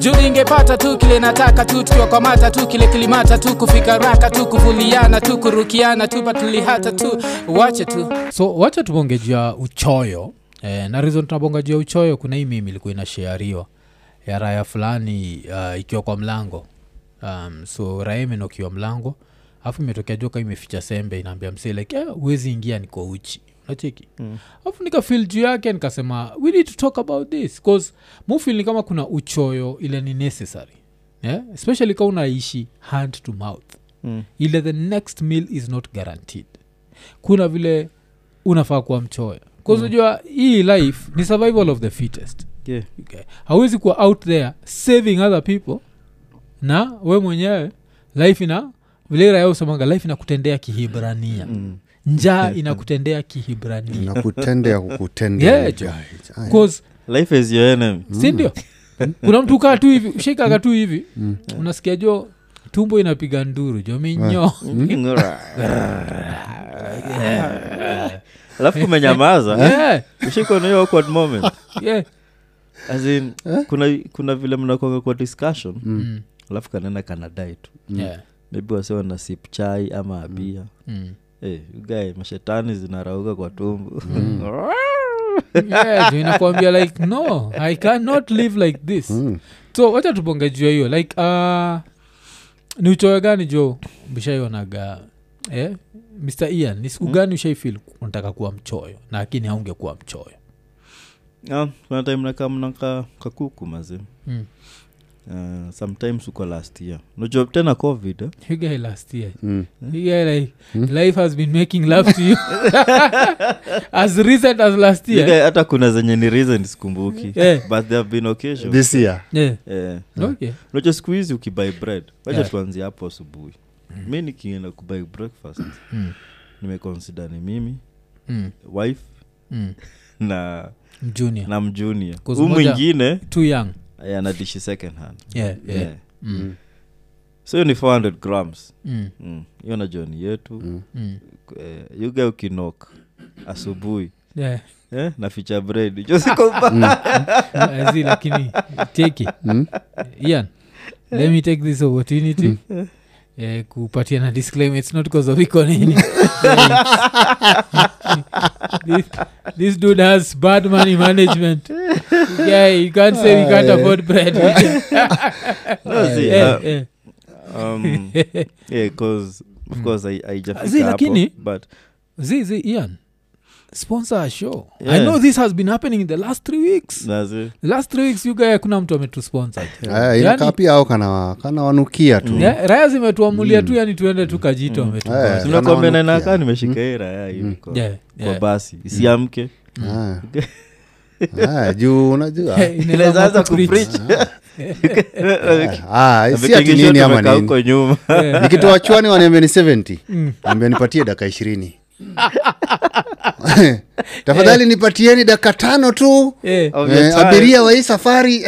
juu ingepata tu kile nataka tu tukiwakwamata tu kile kilimata tu kufika raka tu kuvuliana tu kurukiana tu patulihata tu. Wache tu. So wacha tubonge uchoyo. Eh, na rizon tunabonga uchoyo kuna hii mimi ilikuwa inasheariwa ya raya fulani uh, ikiwa kwa mlango. Um, so raya imenokiwa mlango alafu imetokea joka imeficha sembe inaambia msee like eh, huwezi ingia niko uchi nacheki alafu nikafil juu yake nikasema we need to talk about this bcause mufil ni kama kuna uchoyo ile ni necessary yeah? especially ka unaishi hand to mouth Mm. ile the next meal is not guaranteed kuna vile unafaa kuwa mchoyo kuzujua hii life ni survival of the fittest Yeah. okay. hawezi kuwa out there saving other people na we mwenyewe life ina vile raya usemanga life inakutendea kihibrania Mm. Njaa inakutendea kihibrania. Nakutendea kukutendea Yeah, jo. Aya. Cause, life is your enemy. Sindio kuna mtu kaa tu hivi shikaka tu hivi. Unasikia jo tumbo inapiga nduru jo minyo alafu kumenyamaza. Yeah, ushikwa na hiyo awkward moment. Yeah. as in kuna kuna vile mnakonga kwa discussion. Mm, alafu kanena kanadai tu. Yeah. maybe wasiwa na sip chai ama abia Mm. Hey, gae mashetani zinarauka kwa tumbu Yeah, inakwambia like no i cannot live like this. Mm. so wacha tubonge jua hiyo like uh, ni uchoyo gani jo bishaionaga eh? mr ian ni siku gani ushaifil unataka kuwa mchoyo? Na lakini haungekuwa mchoyo. Kuna kuna time nakaa mnaka kakuku mazi Mm. Uh, sometimes uko last year unajua tena covid eh? you guy last year Mm. you guy like life has been making love to you as recent as last year hata kuna zenye ni recent sikumbuki Yeah. but there have been occasions this year yeah. Yeah. okay nojo siku hizi ukibai bread wacha Yeah. tuanzie hapo asubuhi mi nikienda kubai breakfast mm. nimeconsider ni mimi Mm. wife Mm. na junior na mjunia huu mwingine too young eh, anadishi second hand. Yeah, yeah. Yeah. Mm. so hiyo ni 400 grams. Mm. Mm. na joni yetu. Mm. uh, yuga ukinok asubuhi. Yeah. eh, na ficha bread. Jo siko lakini take ian let me take this opportunity. Eh, kupatia na disclaimer it's not because of economy this, this dude has bad money management. Yeah you can't say we can't afford bread. No, see, Eh, uh, eh. um, yeah, 'cause, of course I- I lakini- but zi zi ian sponsor a show. I Yeah. know this has been happening in the last three weeks. The last three weeks you kuna mtu ametusponsor. Aya, pia au kana kana wanukia tu. Yeah, raya zimetuamulia tu yani tuende tu kajito wanukia. nimeshika hii raya hivi kwa, Yeah, kwa basi isiamke. Juu unajua. Inaweza Inaweza anza kupreach. kupreach. Ah, Vikingisho ama nini? nikitoa chwani waniambia ni 70 ambia nipatie daka ishirini tafadhali nipatieni daka tano tu. Yeah. Eh, abiria wa hii safari.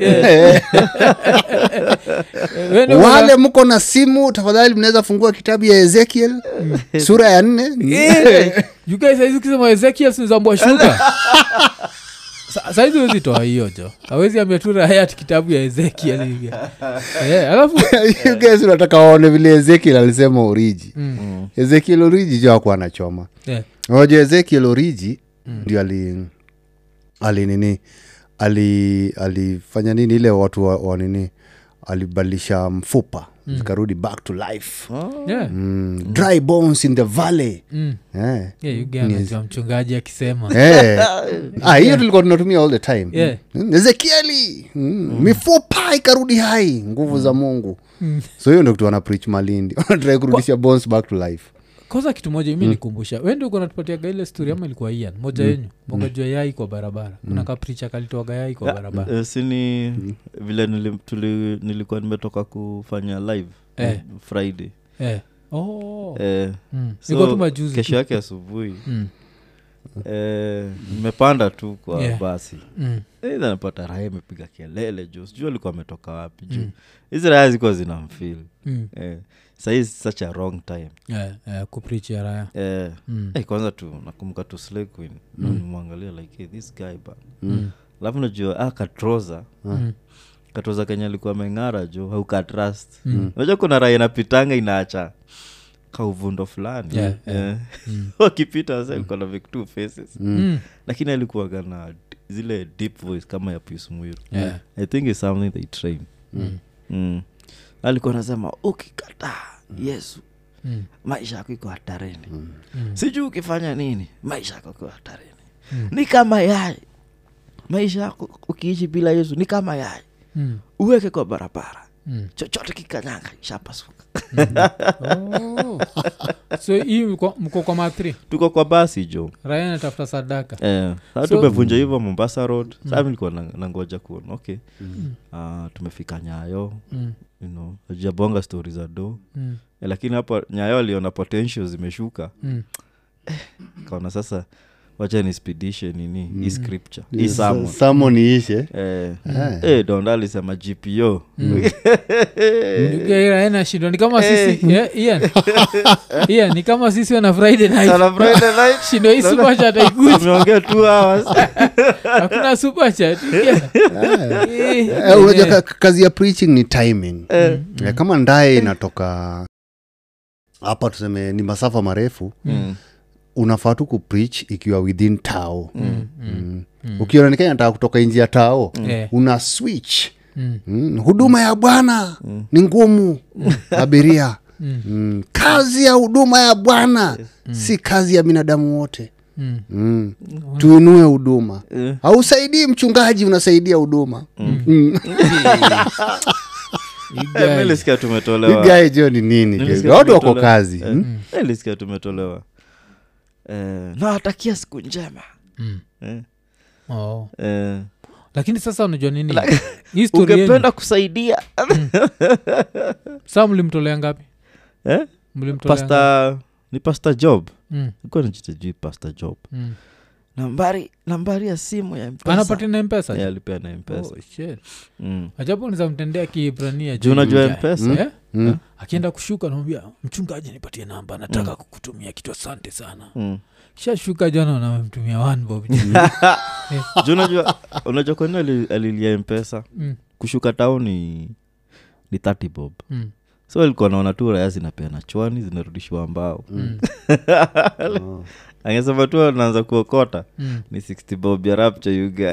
Eh, ndio wale mko na simu tafadhali mnaweza fungua kitabu ya ezekiel sura ya nne. Eh, you guys saizi ukisema ezekiel sinizambua shuka Sa- saizi wezi toa hiyo jo awezi ambia tu rahayat kitabu ya ezekiel. Eh, alafu You guys unataka waone vile ezekiel alisema oriji Mm. ezekiel oriji jo akuwa anachoma yeah. unajua ezekiel oriji ndio ali ali nini ali alifanya nini ile watu wa, wa nini alibadilisha mfupa zikarudi back to life. Yeah, mm. dry bones in the valley. Mm. yeah. Yeah, mchungaji akisema. Yeah. Ah, hiyo tulikuwa tunatumia all the time. Yeah. Mm, ezekieli mm. mifupa ikarudi hai. Nguvu za mungu. So hiyo ndo kitu wana preach malindi. Wanatrai kurudisha bones back to life koza kitu moja imi nikumbusha wendi uko natupatiaga ile stori ama ilikuwa ian moja yenyu mongajua yai kwa barabara kuna kapricha kalitoaga yai kwa barabara Eh, sini vile nili, tuli, nilikuwa nimetoka kufanya live Eh. friday eh. oh. eh, mm. so, tu majuzi kesho tu. yake asubuhi Mm. eh, tu kwa Yeah. basi Mm. Either napata raha imepiga kelele juu sijuu alikuwa ametoka wapi juu hizi raya zikuwa zinamfili Mm. eh, sahii such a wrong time yeah, yeah, kuprichi ya raya eh, Mm. hey, kwanza tu nakumbuka tu Slay Queen mm. nimwangalia like hey, this guy ba Mm. alafu najua ah, katroza Mm. katoza kenya alikuwa ameng'ara jo haukatrust unajua kuna raya inapitanga inaacha kauvundo fulani Yeah, Eh. wakipita wasa mm. two faces Mm. lakini alikuwaga na zile deep voice kama ya Pius Yeah. i think is something they train mm. alikuwa anasema ukikataa yesu. Mm. maisha yako iko hatarini. Sijuu ukifanya nini maisha yako iko hatarini. Ni kama yai. Maisha yako ukiishi bila yesu ni kama yai. Mm. uweke kwa barabara. Mm. chochote kikanyanga ishapasuka. Oh. so hii mko- mko kwa matri? Tuko kwa basi jo raya natafuta sadaka. Eh, saa So- tumevunja hivyo mombasa road. Saa nilikuwa na- nangoja kuona. Okay. Ah, tumefika nyayo. Mm. You know ajabonga stori za do Mm. Eh, lakini hapa nyayo aliona potential zimeshuka Mm. kaona sasa wacha nispidishe nini? Hii scripture. Hii Sa- sermon. sermon iishe. Eh, Eh. eh, donda alisema gpo ena shindo ni kama sisi. Yeah, Ian. Ian, ni kama sisi wana friday night. Shindo hii superchat two hours. Hakuna superchat. Yeah. Eh, Eh, unajua kazi ya preaching ni timing. Eh, kama ndaye inatoka hapa tuseme ni masafa marefu Mm, unafaa tu kupreach ikiwa within tao. Mm. ukionekana nataka kutoka nji ya tao. Mm. una switch. Mm. mm. huduma ya bwana ni ngumu. Abiria. Mm. kazi ya huduma ya bwana si kazi ya binadamu wote. Mm. mm. tuinue huduma. Eh. hausaidii mchungaji unasaidia huduma. Mm. mm. eh, guys. nilisikia tumetolewa. Igae jo ni nini? Watu wako kazi. Eh, mm. eh, nilisikia tumetolewa eh, nawatakia siku njema Mm. eh, Oh. eh, lakini sasa unajua nini ungependa kusaidia saa mlimtolea ngapi eh? mlimtolea ngapi? ni pasta job Mm. ikuwa najitajui pasta job Mm. Nambari nambari ya simu ya mpesa. Anapatia na mpesa? Eh, na mpesa. Oh, mm. ajabu nizamtendea kiibrania juu unajua mpesa? Eh? Mm. akienda kushuka namwambia mchungaji nipatie namba nataka kukutumia kitu asante sana. Mm. shashuka jana namemtumia one bob. Juu unajua unajua kwani ali- alilia mpesa? Mm, kushuka tao ni ni 30 bob. Mm, so alikuwa naona tu raya zinapeana chwani zinarudishiwa mbao. Mm, angesema tu anaanza kuokota. Mm. ni 60 bob ya rapture you guy.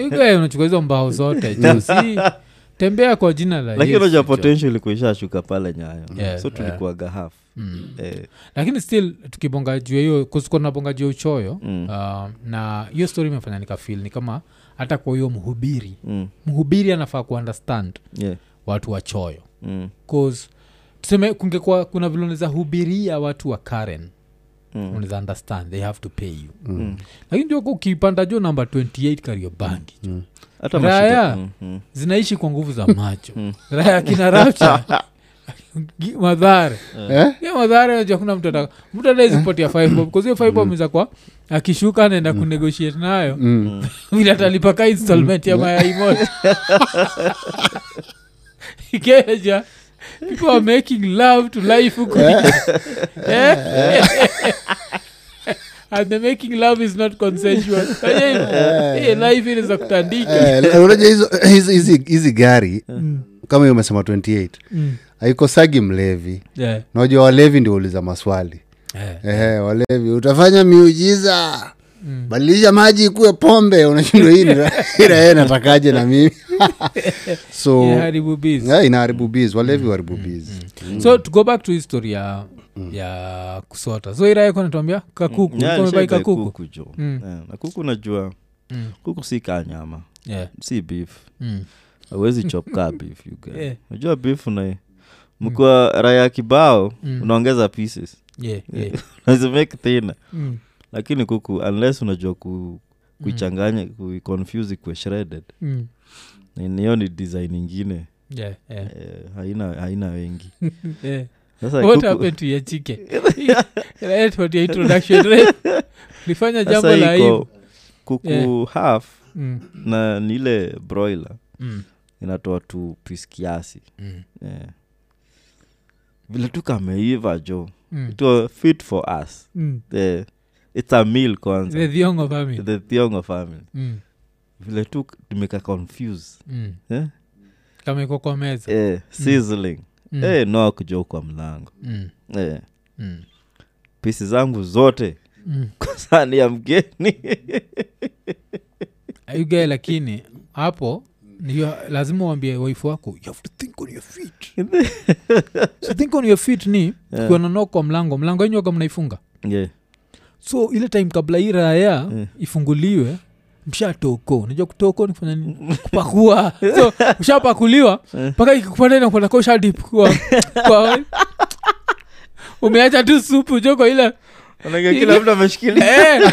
You unachukua hizo mbao zote jusi tembea kwa jina la lakini unajua potential kuishashuka pale nyayo. Yeah, so tulikuwaga half. Mm. eh, lakini still tukibonga juu hiyo kusikuwa tunabonga juu ya uchoyo Mm. uh, na hiyo story imefanya nikafil ni kama hata kwa hiyo mhubiri mm, mhubiri anafaa kuundestand yeah, watu wachoyo mm, cause tuseme kungekuwa kuna viloneza hubiria watu wa karen mm, unaeza understand they have to pay you. Mm. lakini joko ukipanda jo namba 28 kariobangi mm. hata Raya. mm, mm. zinaishi kwa nguvu za macho. Raya kina rapcha madhare. Yeah. yeah, madhare najua kuna mtu ataka mtu anaezipotia five bob. Bcause hiyo five bob iza kwa akishuka anaenda kunegotiate nayo. Mm. vile atalipaka installment ya mayai moja. Ikeja people are making love to life huku Eh? and the making love is not consensual life inaweza kutandika Eh, hizi gari kama hiyo umesema 28 Mm. aikosagi mlevi Yeah. najua walevi ndio uliza maswali yeah. Ehe, walevi utafanya miujiza Mm. badilisha maji ikuwe pombe unashindwa hii irae natakaje na mimi so Yeah, inaharibu bs walevi waharibu biz so to go back to history ya ya kusota so iraeko natuambia kakuku Yeah, kakuku kuku jo Mm. yeah, na kuku najua Mm. kuku si kaa nyama yeah. si beef mm. awezi chop kaa beef. Yeah. najua beef una mkiwa raya kibao Mm. unaongeza pieces yeah, yeah. make thinner Mm. Lakini kuku unless unajua ku kuichanganya kuiconfuse ikuwe shredded Mm. Ni- hiyo ni design ingine Yeah, yeah. eh, haina haina wengi Yeah. sasa what kuku- happened to your chicken right what your introduction right ulifanya jambo la kuku Yeah. half mm. na ni ile broiler mm. inatoa tu pis kiasi mm. yeah. vile tu kameiva jo mm. it was fit for us mm. the, it's a meal kwanza the thiongo family the thiongo family mm. vile tu tumeka confuse mm. eh? kameko kwa meza eh, sizzling Mm. eh, nok jo kwa mlango Mm, eh, mm, pisi zangu zote mm. kwa sani ya mgeni yugae lakini hapo niyo, lazima uambie waifu wako you have to think on your feet so think on your feet ni Yeah. yeah. kwa mlango mlango yenyu mnaifunga yeah. So ile time kabla hii raya Yeah. ifunguliwe mshatoko. Unajua kutoko nikufanya nini? Kupakua. So ushapakuliwa mpaka ikikupata inakupata ushadip kwa, kwa umeacha tu supu joko ile kila mtu ameshikilia. Eh,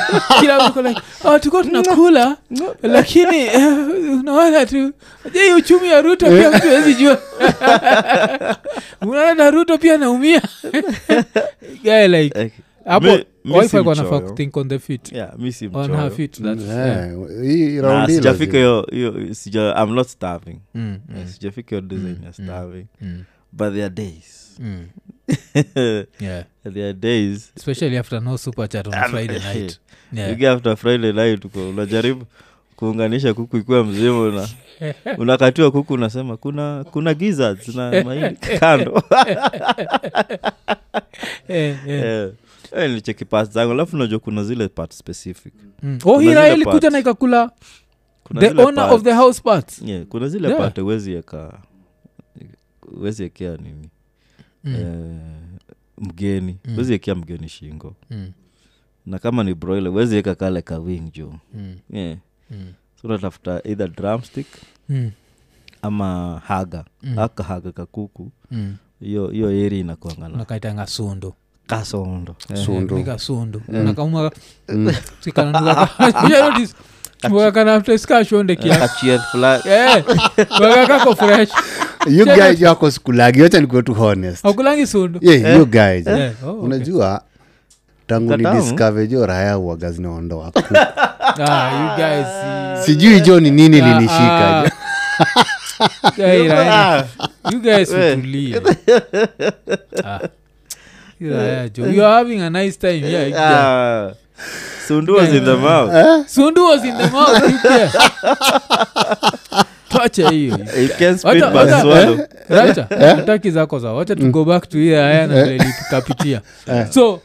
tuko tunakula lakini eh, unaona tu. Je uchumi ya ruto pia mtu wezi jua. Unaona na ruto pia naumia like Eh, hapo mi- yeah, yeah. Eh, sijafika je. hiyo hiyo sija i'm not starving. Mm, Eh, mm, sijafika hiyo design ya starving. mm, but there are days. Mm. yeah. There are days. Especially after no super chat on Ah, friday night. yeah. You after friday night unajaribu kuunganisha kuku ikiwa mzimu na unakatiwa kuku unasema kuna kuna gizzards na mahindi kando. Yeah, yeah. Eh, eh, nilicheki part zangu alafu unajua kuna zile part specific. Mm. oh hira zile ilikuja na ikakula the owner part. of the house part yeah, kuna zile Yeah. part huwezi eka ekea nini? Mm, eh, mgeni. Mm. huwezi ekea mgeni shingo. Mm, na kama ni broile huwezi eka kale kawing juu. Mm, yeah. mm, so unatafuta either drumstick mm, ama haga Mm. aka haga kakuku mm. hiyo hiyo eri inakuangana nakaitanga sundu kasondo wakakako fresh. You guys yako sikulagi wacha nikuwe tu honest. Aukulangi sundu yeah, you guys. Oh, okay. unajua tangu ni jo raya uaga zinaondoa. Ku- guys, sijui jo ni nini linishika jo Guy, Ryan, you guys. utulie. Ah. Yeah, jo. having a nice time. Yeah, yeah. ah. sundu was in the mouth. Sundu was in the mouth you care. twacha hiyo you can spit Wacha- but wacha- swallow. Racha hataki zako za? Wacha tugo back to hiye aya na so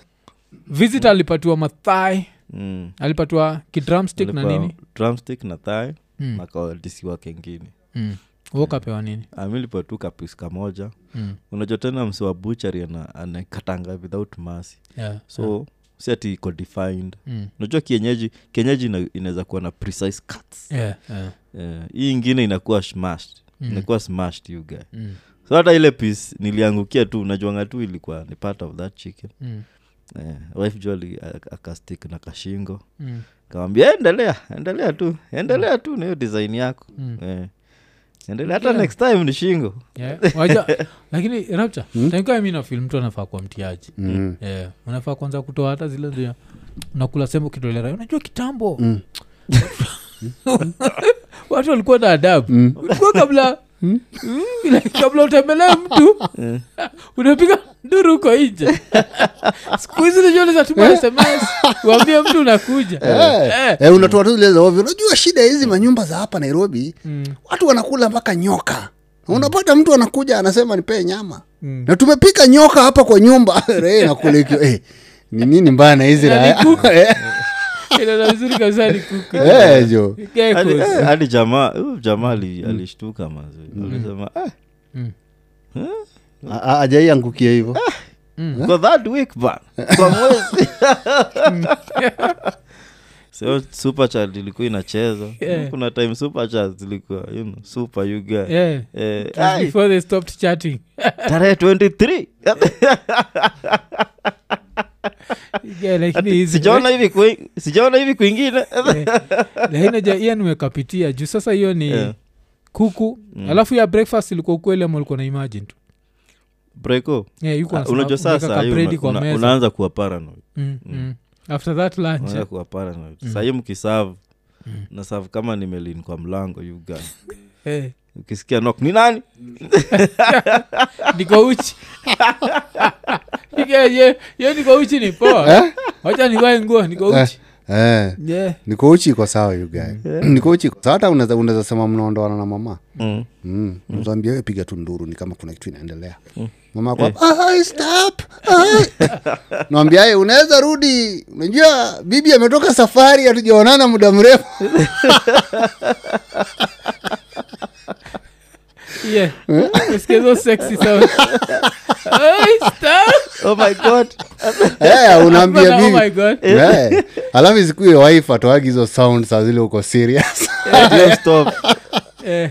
visit alipatiwa mathai. Mm. alipatiwa kidrumstick na nini? drumstick na thai Mm, na kawadisiwa kengine mm. Wokapewa nini amilipewa tu kapiska kamoja Mm, unajua tena msi wa buchari anakatanga without masi yeah, so yeah. si ati iko defined Mm, unajua kienyeji kienyeji inaweza kuwa na precise cuts yeah, yeah. Yeah. hii ingine inakuwa smashed Mm. inakuwa smashed you guy Mm, so hata ile piece niliangukia tu najuanga tu ilikuwa ni part of that chicken mm, yeah. wife joli akastik na kashingo mm, kawambia endelea endelea tu endelea tu na hiyo design yako mm. eh. Endelea hata Yeah. next time ni shingo Yeah, waja lakini rapcha tankaa mi nafil mtu anafaa kuwa mtiaji Mm. yeah. unafaa kwanza kutoa hata zile zia nakula sembo kitolera unajua kitambo Mm. watu walikuwa na adabu Mm. ulikuwa kabla Mm, kabla utembelee mtu unapiga nduru uko nje. Siku hizi najua tuma sms uambie mtu unakuja. Eh. Eh, unatoa tu zile za ovyo. Unajua shida hizi manyumba za hapa nairobi Mm, watu wanakula mpaka nyoka. Unapata mtu anakuja anasema nipee nyama. Mm. na tumepika nyoka hapa kwa nyumba. Nakulekio eh, ni nini mbaya na hizi hadi Geckos. eh, hadi jamaa jamaa alishtuka mazi alisema "Ah, A- a- ajaiangukia hivo kwa that week kwa mwezi. So superchild ilikuwa inacheza. Yeah. kuna time superchild zilikuwa you know, super you guy Yeah. eh, before they stopped chatting. Tarehe 23 Yeah, lakini hizi- sijaona hivi kwi- sijaona hivi kwingine. Eh, lakini hiyo nimekapitia juu sasa hiyo ni Yeah. kuku. Mm. alafu ya breakfast ilikuwa ukweli ama ulikuwa na imagine tu? Yuko Ah, unajua kuwa paranoid. Mm, mm. after that lunch. Eh. kuwa paranoid. Mm. sahii Mm. na sav kama nimelin kwa mlango you guy Eh, ukisikia nok ni nani? Niko uchi ye- ye niko uchi ni poa wacha nivae nguo niko uchi. eh, yeah. nikouchi iko sawa you guy. Niko iko sawa. Hata unaweza unaweza sema mnaondoana na mama. Mm. mm. mm. we piga tu nduru ni kama kuna kitu inaendelea. Mama kwa "Ai, stop ai." nawambia unaweza rudi. Unajua bibi ametoka safari hatujaonana muda mrefu. Yeah. oh my god. Eh, unaambia oh my god. Eh, alafu isikuwe wife atoagi hizo sound saa zile uko serious. Stop. Eh,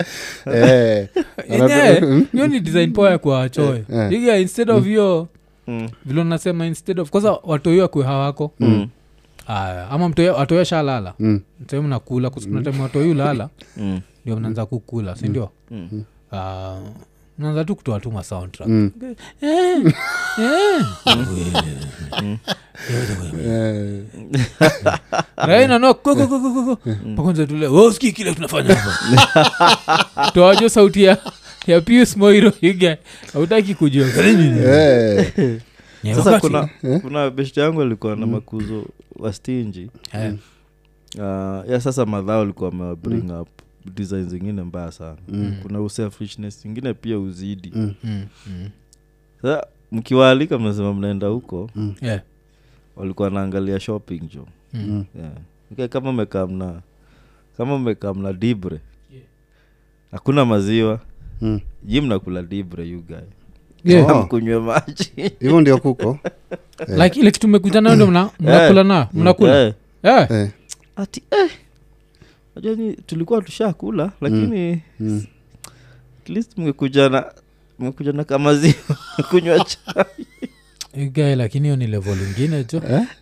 Eh, anatu- hiyo ni design poa ya kuwachoe. Eh. iga instead of hiyo Mm. vile unasema instead of kwanza watoiwa kwe hawako Mm. aya ama shalala Mm. mnakula kusikunatema watoyo ulala Mm. ndio mnaanza kukula sindio Mm. Ah, mnaanza tu kutoa tu masoundtrack Mm. Eh, eh. Tule oski kile tunafanya toajo sauti ya ya pius moiro iga autaki kujua. Eh, sasa kuna kuna beshte yangu alikuwa na makuzo wa stinji Eh, uh, ya sasa madhao alikuwa amewabring up design zingine mbaya sana kuna uselfishness ingine pia uzidi Mm. mm, mm. sasa mkiwaalika mnasema mnaenda huko Yeah, walikuwa naangalia shopping jo mm. yeah. okay, kama mekaa mna kama umekaa mna dibre hakuna maziwa mm. ji mnakula dibre you guy Yeah. Oh. mkunywe maji hivyo ndio kuko like ile kitu mmekuja nayo ndo mna- mnakula na mnakula yeah. yeah. yeah. ati eh. Unajua ni tulikuwa tushakula lakini Mm. at least mngekuja na mngekuja na kamaziwa kunywa chai. You lakini hiyo ni levo lingine tu.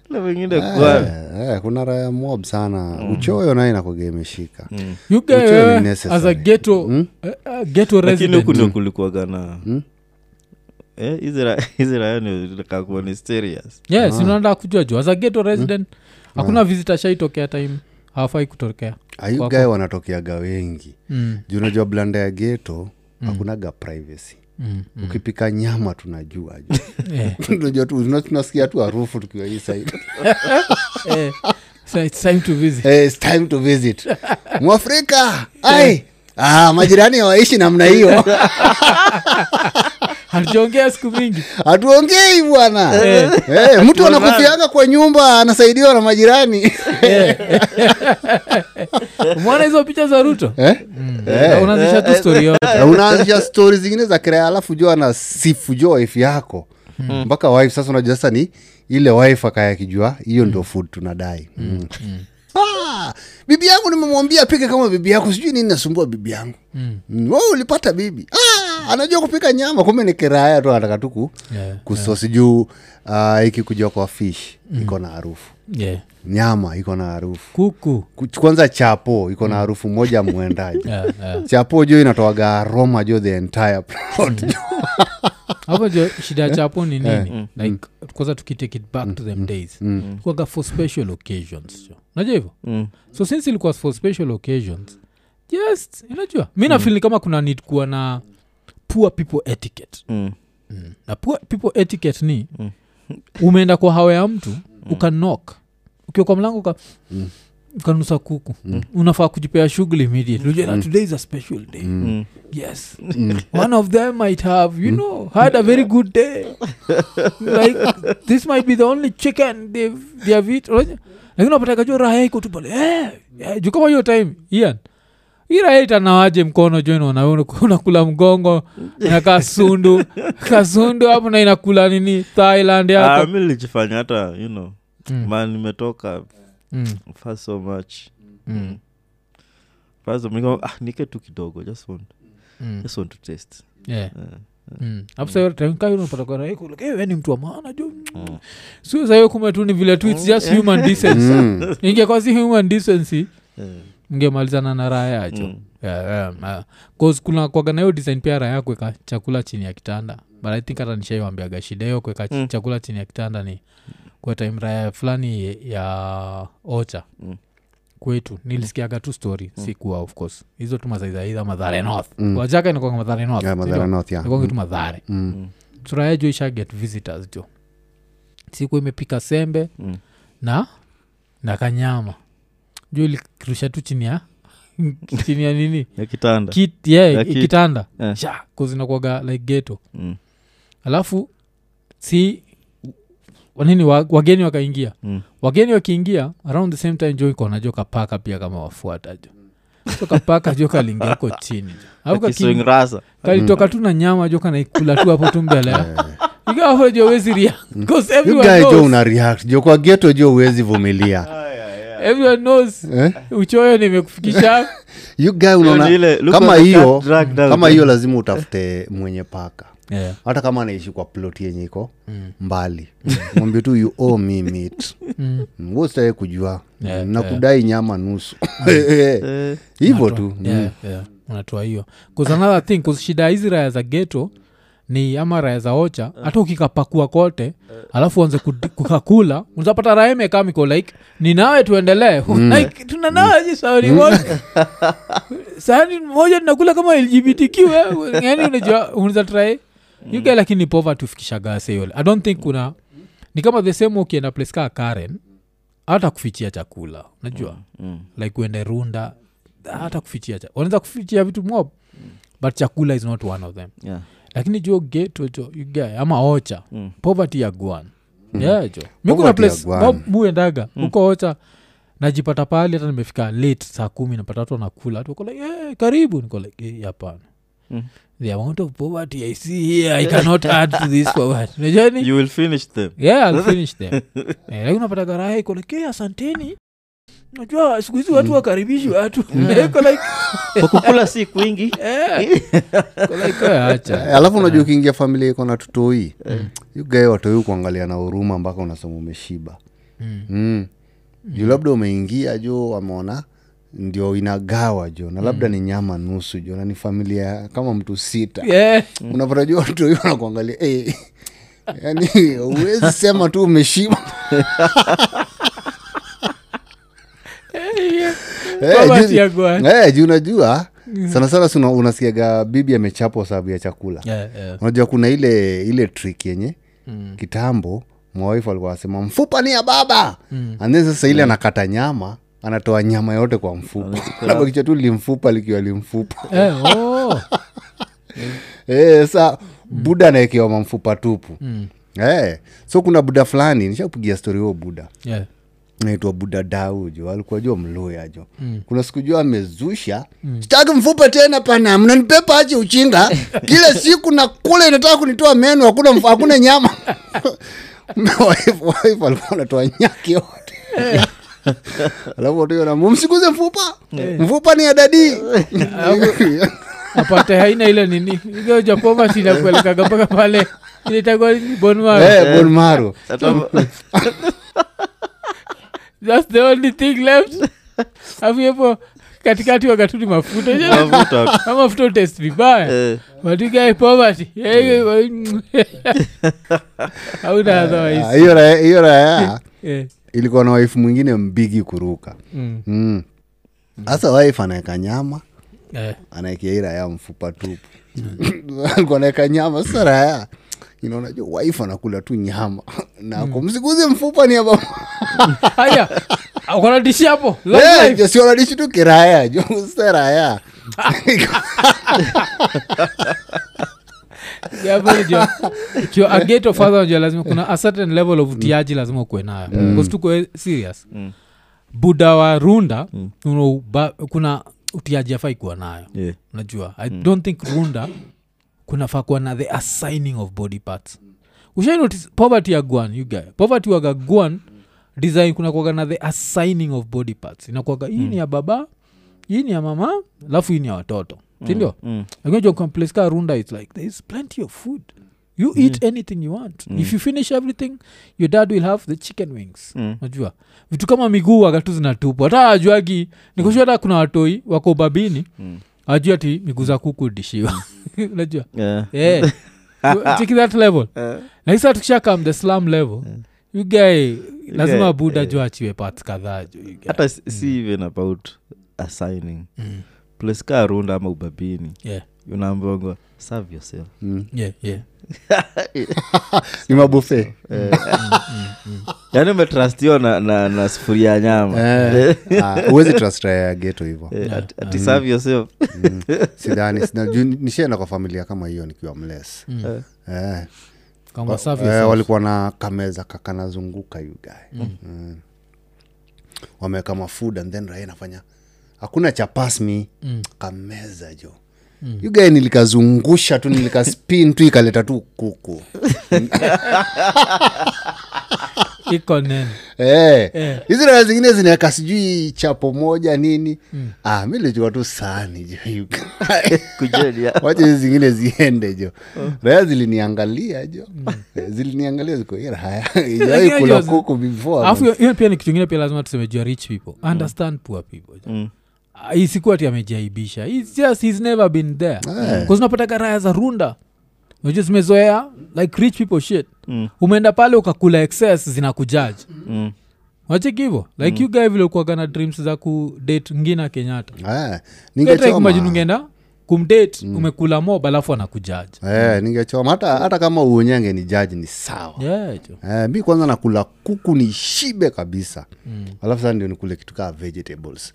Na wengine kwa Eh, eh, kuna raya mob sana. Uchoyo naye nakuga imeshika. Mm. You Which one wewe, is as a ghetto Mm? eh, eh, ghetto lakini resident. huku ndio kulikuwaga na Mm. eh, hizi ra- hizi raya nikakuwa ni serious. Yes unaenda kujua juu as a ghetto resident hakuna visitor shaitokea time hawafai kutokea ayu Kwako. gae wanatokeaga wengi? Mm, juu unajua blanda ya geto hakunaga privacy. Mm, mm. ukipika nyama tunajua ju Eh, tu tunasikia tu harufu tukiwa hii side. Eh, so it's time to visit. Hey, it's time to visit. Mwafrika ai! Ah, majirani hawaishi namna hiyo hatujaongea siku mingi. Hatuongei bwana. Hey. hey, mtu anakufianga kwa nyumba anasaidiwa na majirani. Umeona hizo picha za ruto? Eh? Eh. unaanzisha tu story yote. Unaanzisha stori zingine za kiraya alafu jua na sifu jua wife yako. Mpaka wife sasa unajua sasa ni ile wife akaya kijua hiyo ndio food tunadai. Mm. Ah, bibi yangu nimemwambia pike kama bibi yako sijui nini nasumbua bibi yangu. Mm. mm. oh, ulipata bibi? Ah, anajua kupika nyama kumbe ni kiraya tu anataka tu Yeah, kusosi juu uh, ikikuja kwa fish iko na harufu. Yeah. nyama iko na harufu. Kuku. Kwanza chapo iko na harufu moja mwendaji Yeah, yeah. chapo juu inatoaga aroma juu the entire plot. Jo. hapo jo shida ya chapo ni nini? Like kwanza tukitake it back to them days. Kwaga for special occasions jo. Unajua hivyo? Mm. so since ilikuwa for special occasions just unajua mi nafilini mm. kama kuna need kuwa na poor people etiquette. Mm. na poor people etiquette ni umeenda kwa hawa ya mtu ukanok ukiwa kwa mlango uka ukanusa kuku. Unafaa kujipea shughuli immediate mm. today is a special day. Mm. yes. One of them might have you know had a very good day. Like this might be the only chicken they've, they have eat lakini unapata jua raha iko tu pale. Eh, eh, juu kama hiyo time ian hii raha itanawaje mkono jo unakula mgongo na kasundu kasundu hapo na inakula nini? Thailand Ah, yako mi lichifanya hata you know. Mm. man nimetoka mm, fa so much. Mm, niko- ah, nike tu kidogo just want, mm, want to yeah. Mm. Ni mtu wa maana jo mm. sio sahiyo kume tu ni vile tu its just human decency. Mm. si human decency. Eh, ngemalizana na raha yacho Mm. yeah, yeah, kuna kwaga nayo design pia raha yakweka chakula chini ya kitanda but i think hata nishaiwambiaga shida hiyo kweka Mm. chakula chini ya kitanda ni kwa time raya fulani ya ocha Mm. kwetu nilisikiaga tu story sikuwa of course hizo tu mazaizaidha madhare north Mm. wajaka inakwanga madhare north Yeah, Madhara North, yeah. ikonge tu madhare Mm. suraya jo isha get visitors jo siku imepika sembe Mm. na na kanyama juu ilikirusha tu chini ya chini ya nini? Ya kitanda. Kit, yeah, Ya kit. kitanda. Eh. sha kuzinakwaga like geto Mm, alafu si wanini wa- wageni wakaingia. Mm. wageni wakiingia around the same time jo iko najo kapaka pia kama wafuatajo so kapaka jo kalingia huko chini kalitoka tu na nyama jo kanaikula tu hapo tu mbele. Jo wezi ria because You everyone guy jo knows, una react? Jo kwa geto jo uwezi vumilia everyone knows. Eh? uchoyo nimekufikisha. You guy Hiyo unaona kama kama lazima utafute mwenye paka. Yeah. hata kama anaishi kwa plot yenye iko mbali. Mwambie tu you owe me meat. Mm. wostae kujua. Yeah, nakudai nyama nusu. Eh, hivyo tu. Yeah, yeah. unatoa hiyo. Bcause another thing shida hizi raya za geto ni ama raya za ocha hata ukikapakua kote alafu anze kudi- kukakula unzapata raya imekamiko like ni nawe tuendelee. Like tunanawaje saoni mm. sahani moja tunakula kama lgbtq yani unajua unaweza try. Yuga lakini pova ufikisha i don't think kuna ni kama the same ukienda place kaa karen hata kufichia chakula unajua? Mm. like uende runda hata kufichia cha- wanaweza kufichia vitu mob but chakula is not one of them. Yeah. Lakini jo geto jo you ama ocha Mm. poverty ya guan yeah jo. Mi kuna place Guan. mob muendaga huko ocha najipata pali hata nimefika late saa kumi napata watu wanakula wako like hey, karibu. Niko like hey, hapana. Mm. the amount of poverty i see here i cannot add to this poverty. Unajua ni you will finish them. Yeah I'll finish them. Eh, lakini unapata garaha iko like hey, asanteni najua siku hizi watu wakaribishi watu. Iko kwa kukula si kwingi. Eh, "Eh, alafu unajua ukiingia familia iko na tutoi. Yugae watoi kuangalia na huruma mpaka unasema umeshiba. Mm. mm. juu labda umeingia jo wameona ndio inagawa jo na labda ni nyama nusu jo na ni familia kama mtu sita. Yeah. unapata jua watu hiyo wanakuangalia hey, yani uwezi sema tu umeshiba Eh, Poverty juu- eh, unajua sana sana suna, unasikiaga bibi amechapwa sababu ya chakula Yeah, yeah. unajua kuna ile ile trick yenye Mm. kitambo mwaifu alikuwa asema mfupa ni ya baba mm. and then sasa ile anakata nyama anatoa nyama yote kwa mfupa nabakicha tu limfupa likiwa limfupa Eh, oh. Eh, sa buda anaekewa mamfupa tupu Mm. Eh, so kuna buda fulani nishakupigia stori huo buda Yeah. Naitwa buda dau jo alikuwa jua mluya jo. Mm. kuna siku jua amezusha sitaki mfupa tena pana mnanipepa ache uchinga? Kila siku na kula inataka kunitoa meno hakuna hakuna nyama. Wife- alikuwa anatoa nyaki yote. Alafu watu mumsikuze mfupa mfupa ni ya apate haina ile nini? Inakuelekaga mpaka pale. Ilitakuwa bonmaro Eh. Hata- thats the only thing left. Afu katikati wakatuni mafuta. Mafuta. utest vibaya. Eh, matigae poverty. Hauna Ah, hiyo raya- hiyo Eh, ilikuwa na waifu mwingine mbigi kuruka. Mm, Mm. sasa wife anaweka nyama eh, anaekea hii raya mfupa tupu. Alikuwa anaweka nyama. Sasa raya inaona jo wife anakula tu nyama. Nako msikuze mfupa ni aba haya ukanadishi hapo. Live, live. tu kiraya jo sasa raya. Jambo jo jo ageto fadha unajua lazima kuna a certain level of utiaji lazima ukuwe nayo. Tuko serious. Mm. buda wa runda mm. kuna utiaji afai kuwa nayo. Yeah. unajua i don't think runda kunafaa kuwa na the assigning of body parts. Ushainotice poverty ya gwan you guy? Poverty waga gwan design kunakuaga na the assigning of body parts. Inakuaga hii ni ya baba hii ni ya mama alafu hii ni ya watoto. Sindio Mm. place ka runda its like there is plenty of food. You eat anything you want. If you finish everything your dad will have the chicken wings. Mm. najua vitu kama miguu wakatu zinatupwa. Hata ajuagi nikushua hata kuna watoi wako ubabini. Mm. Ajua ati miguu za kukudishiwa unajua Yeah. yeah. cheki that level Eh, lakisa tukisha kam the slam level you guy lazima yeah, buda yeah. jo achiwe pat kadhaa you hata si si even about assigning Mm. place ka runda ama ubabini yeah. unaambiwangwa serve yourself Mm. yeah, yeah. ni mabufe Eh, yaani umetrustiwa na, na, na sufuria ya nyama. Eh, ah, huwezi trust raya ya geto hivo yourself. Mm. sidhani nishienda kwa familia kama hiyo nikiwa mles mm. eh. Kama Eh, walikuwa na kameza kakanazunguka you mm. mm. wameweka mafood and then raia nafanya hakuna chapasmi mm. kameza jo mm. ugae nilikazungusha tu nilikaspin tu ikaleta tu kuku. Iko nene. Hey. Eh. hizi raha zingine zinaweka sijui chapo moja nini. Ah, mi lichukua tu sani jo wacha hizi zingine ziende jo. Raya ziliniangalia jo. Eh, ziliniangalia ziko "Hii ijawai kula kuku before hiyo- hiyo pia ni kitu ingine pia lazima tuseme jua rich people. Understand poor people Mm. Isikuwa just he's never been there. Eh. unapataga raya za runda. Unajua zimezoea like rich people shit. Mm. umeenda pale ukakula excess zinakujaji. Mm. wacheki hivo like you guy vile na dreams za kudate ngina kenyatta. Eh, ungeenda kumdate umekula mob alafu anakujaji. Yeah, ningechoma. Hata, hata kama uonyenge ni jaji ni sawa. Yeah. Eh, mi kwanza nakula kuku ni shibe kabisa. Mm. alafu sasa ndio nikule kitu kaa vegetables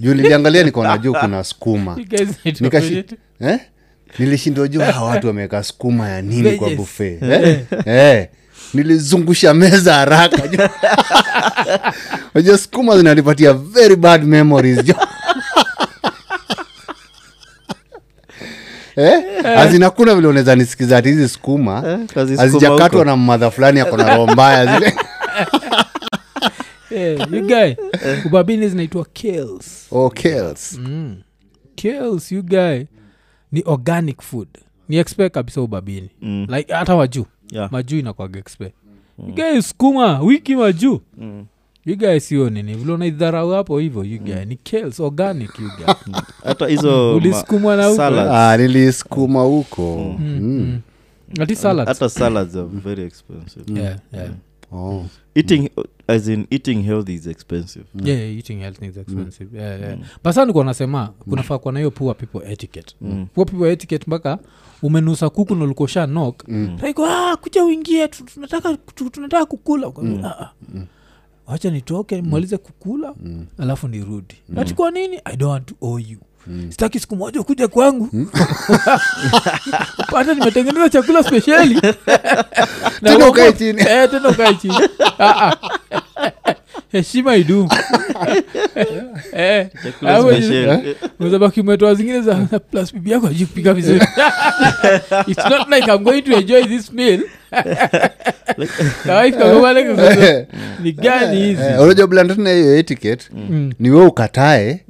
juu niliangalia nikaona juu kuna skuma Nikashi- eh? nilishindwa juu hawa watu wameweka skuma ya nini kwa bufe eh? eh. nilizungusha meza haraka juu. skuma zinanipatia very bad memories eh? azinakuna vile unaweza nisikiza ati hizi skuma Eh, huko. na mmadha fulani akona roho mbaya zile Yeah, you ubabini zinaitwa kills oh, kills. mm. kills you guy. Ni organic food. Ni expe kabisa ubabini. Mm. like hata wajuu. Yeah. majuu inakwaga expect. You guy skuma wiki majuu Mm. you guy sio nini? Vile unaidharau hapo hivyo you guy. Ni kills organic you guy. Hata hizo Ulisukumwa na huko, ah, nilisukuma huko. Mm. ati salads. Hata salads are very expensive. Yeah, yeah. oh. eating as in eating health is expensive. Yeah, yeah, eating health is expensive. Yeah, yeah. basa nikuwa nasema kunafaa kuwa na poor people etiquette. Mm. poor people etiquette mpaka umenusa kuku nalikosha nok mm. ah, kuja uingie tunataka, tunataka kukula. Mm. ah, mm. Wacha nitoke malize kukula mm. alafu nirudi. Mm. atikwa nini? I don't want to owe you Mm. sitaki siku moja ukuja kwangu. Pata nimetengeneza chakula spesheli Na Tena ukae chini. Eh, heshima idumu. Eh. Eh, uzabaki umetoa zingine za plus bibi yako ajikupika vizuri. Its not like i'm going to enjoy this meal. Ni gani hiziunajua Eh, hiyo etiquette Mm. ni we ukatae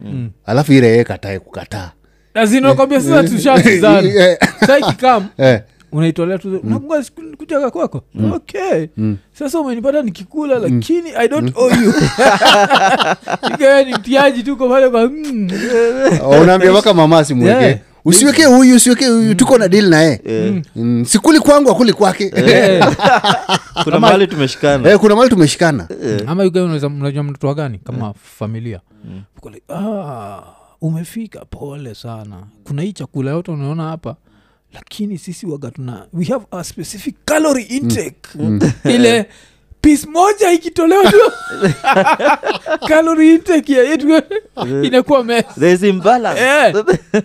alafu ile yeye katae kukataa. Azinakwambia sasa tushatizana Eh, sa ikikam eh, unaitolea tu nakunga kujaga kwako? Okay. Sasa umenipata nikikula lakini i don't owe you. Ikawa ni mtiaji tuko pale kwa mm. unaambia mpaka mama asimweke. Yeah. usiwekee huyu usiweke huyu tuko na dili naye Mm, sikuli kwangu akuli kwake. Kuna mahali tumeshikana. Eh, kuna mali tumeshikana. Ama unajua mnajua gani? Kama familia. Uko like, ah, umefika pole sana. Kuna hii chakula yote unaona hapa lakini sisi waga tuna we have a specific calory intake. Ile pis moja ikitolewa tu. Calorie intake ya yetu inakuwa mess. Imbalance. Eh.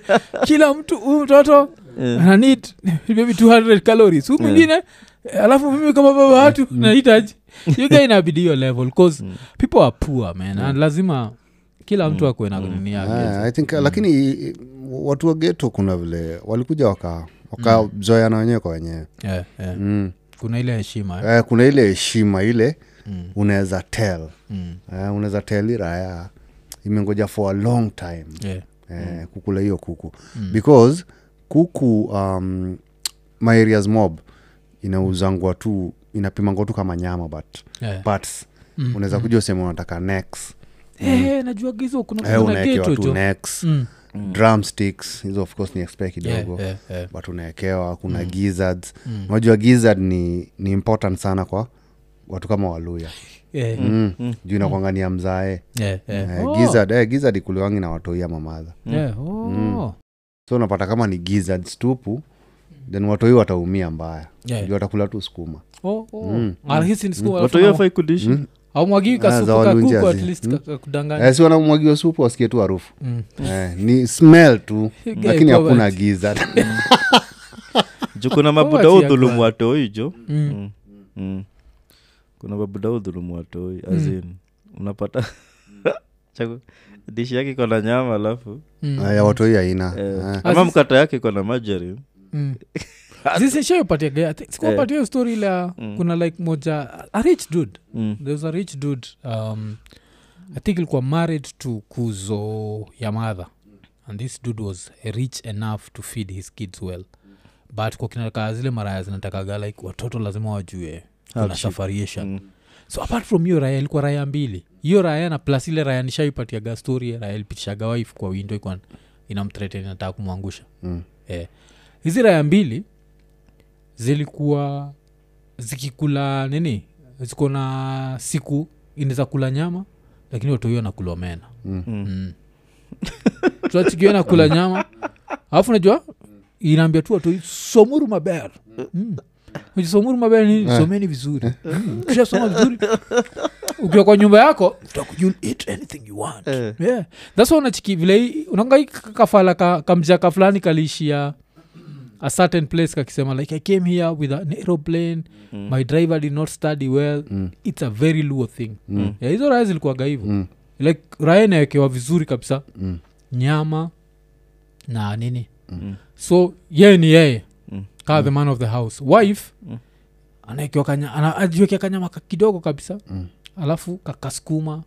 kila mtu huyu mtoto yeah. ananid maybe 200 calories. Huu mwingine yeah. alafu mimi kama baba watu nahitaji. Yuga inabidi hiyo level bcause people are poor man and lazima kila mtu akuwe na nini yake. Eh, I think lakini watu wa geto kuna vile walikuja waka wakazoeana wenyewe kwa wenyewe yeah, yeah. mm. kuna ile heshima eh? eh, kuna ile heshima ile Mm. unaweza tel Mm. eh, unaweza hii imengoja for a long time Yeah. eh, kukula hiyo kuku because kuku um, my areas mob inauzangwa tu inapimangwa tu kama nyama but Yeah. parts Mm, unaweza kuja useme unataka necks Eh, najua gizo kuna, eh, kuna tu jo necks Mm. drumsticks hizo of course ni expect kidogo yeah, yeah. but unaekewa kuna mm. gizzards unajua gizzard ni, ni important sana kwa watu kama waluya Yeah, mm. juu inakwangania mzae yeah, yeah. eh, Oh, gizzard, eh, gizzard ikuliwangi na watoia mamadha yeah, oh. so unapata kama ni gizzards stupu then watoi wataumia mbaya Yeah. juu watakula tu sukuma oh, oh. mm. Ah, Mm. Kakudanganya Eh, si wanamwagiwa supu wasikie tu harufu Mm. eh, ni smell tu lakini hakuna giza jukuna mabuda udhulumu watoi jo Mm. Mm. Mm. kuna mabuda udhulumu watoi azin unapata dishi yake iko na nyama alafu Mm. ya watoi aina eh, Eh. ama mkata yake iko na majari Mm. zisishaipatia sikupatia hiyo story la kuna like moja a rich dude. Mm. there was a rich dude um, i think ilikuwa married to kuzo ya mother and this dude was rich enough to feed his kids well. But kwa kinaka zile maraya zinatakaga like watoto lazima wajue kuna safariation Mm. so apart from hiyo raya ilikuwa raya mbili. Hiyo raya na plus ile raya nishaipatiaga story raya ilipitishaga wife kwa windo ikwa inamthreaten inataka kumwangusha. Mm. eh. hizi raya mbili zilikuwa zikikula nini ziko na siku inaweza kula nyama lakini watohiyo nakula omena Mm. mm. tuachikiwa nakula nyama alafu najua inaambia tu watoi somuru maber mm. Somuru maber ni someni vizuri mm. kisha soma vizuri ukiwa kwa nyumba yako eat anything you want Eh. yeah. thats unachiki vile hii kafala ka, kamjaka fulani kaliishia a certain place kakisema like i came here with an aeroplane Mm. my driver did not study well Mm. it's a very luo thing Mm. yeah, hizo raya zilikuaga hivo Mm. like raya inawekewa vizuri kabisa Mm. nyama na nini Mm. so yeye ni yeye Mm. kaa the man of the house wife Mm. anaekewa kanya, ana, ajiwekea kanyama ka- kidogo kabisa Mm. alafu kakasukuma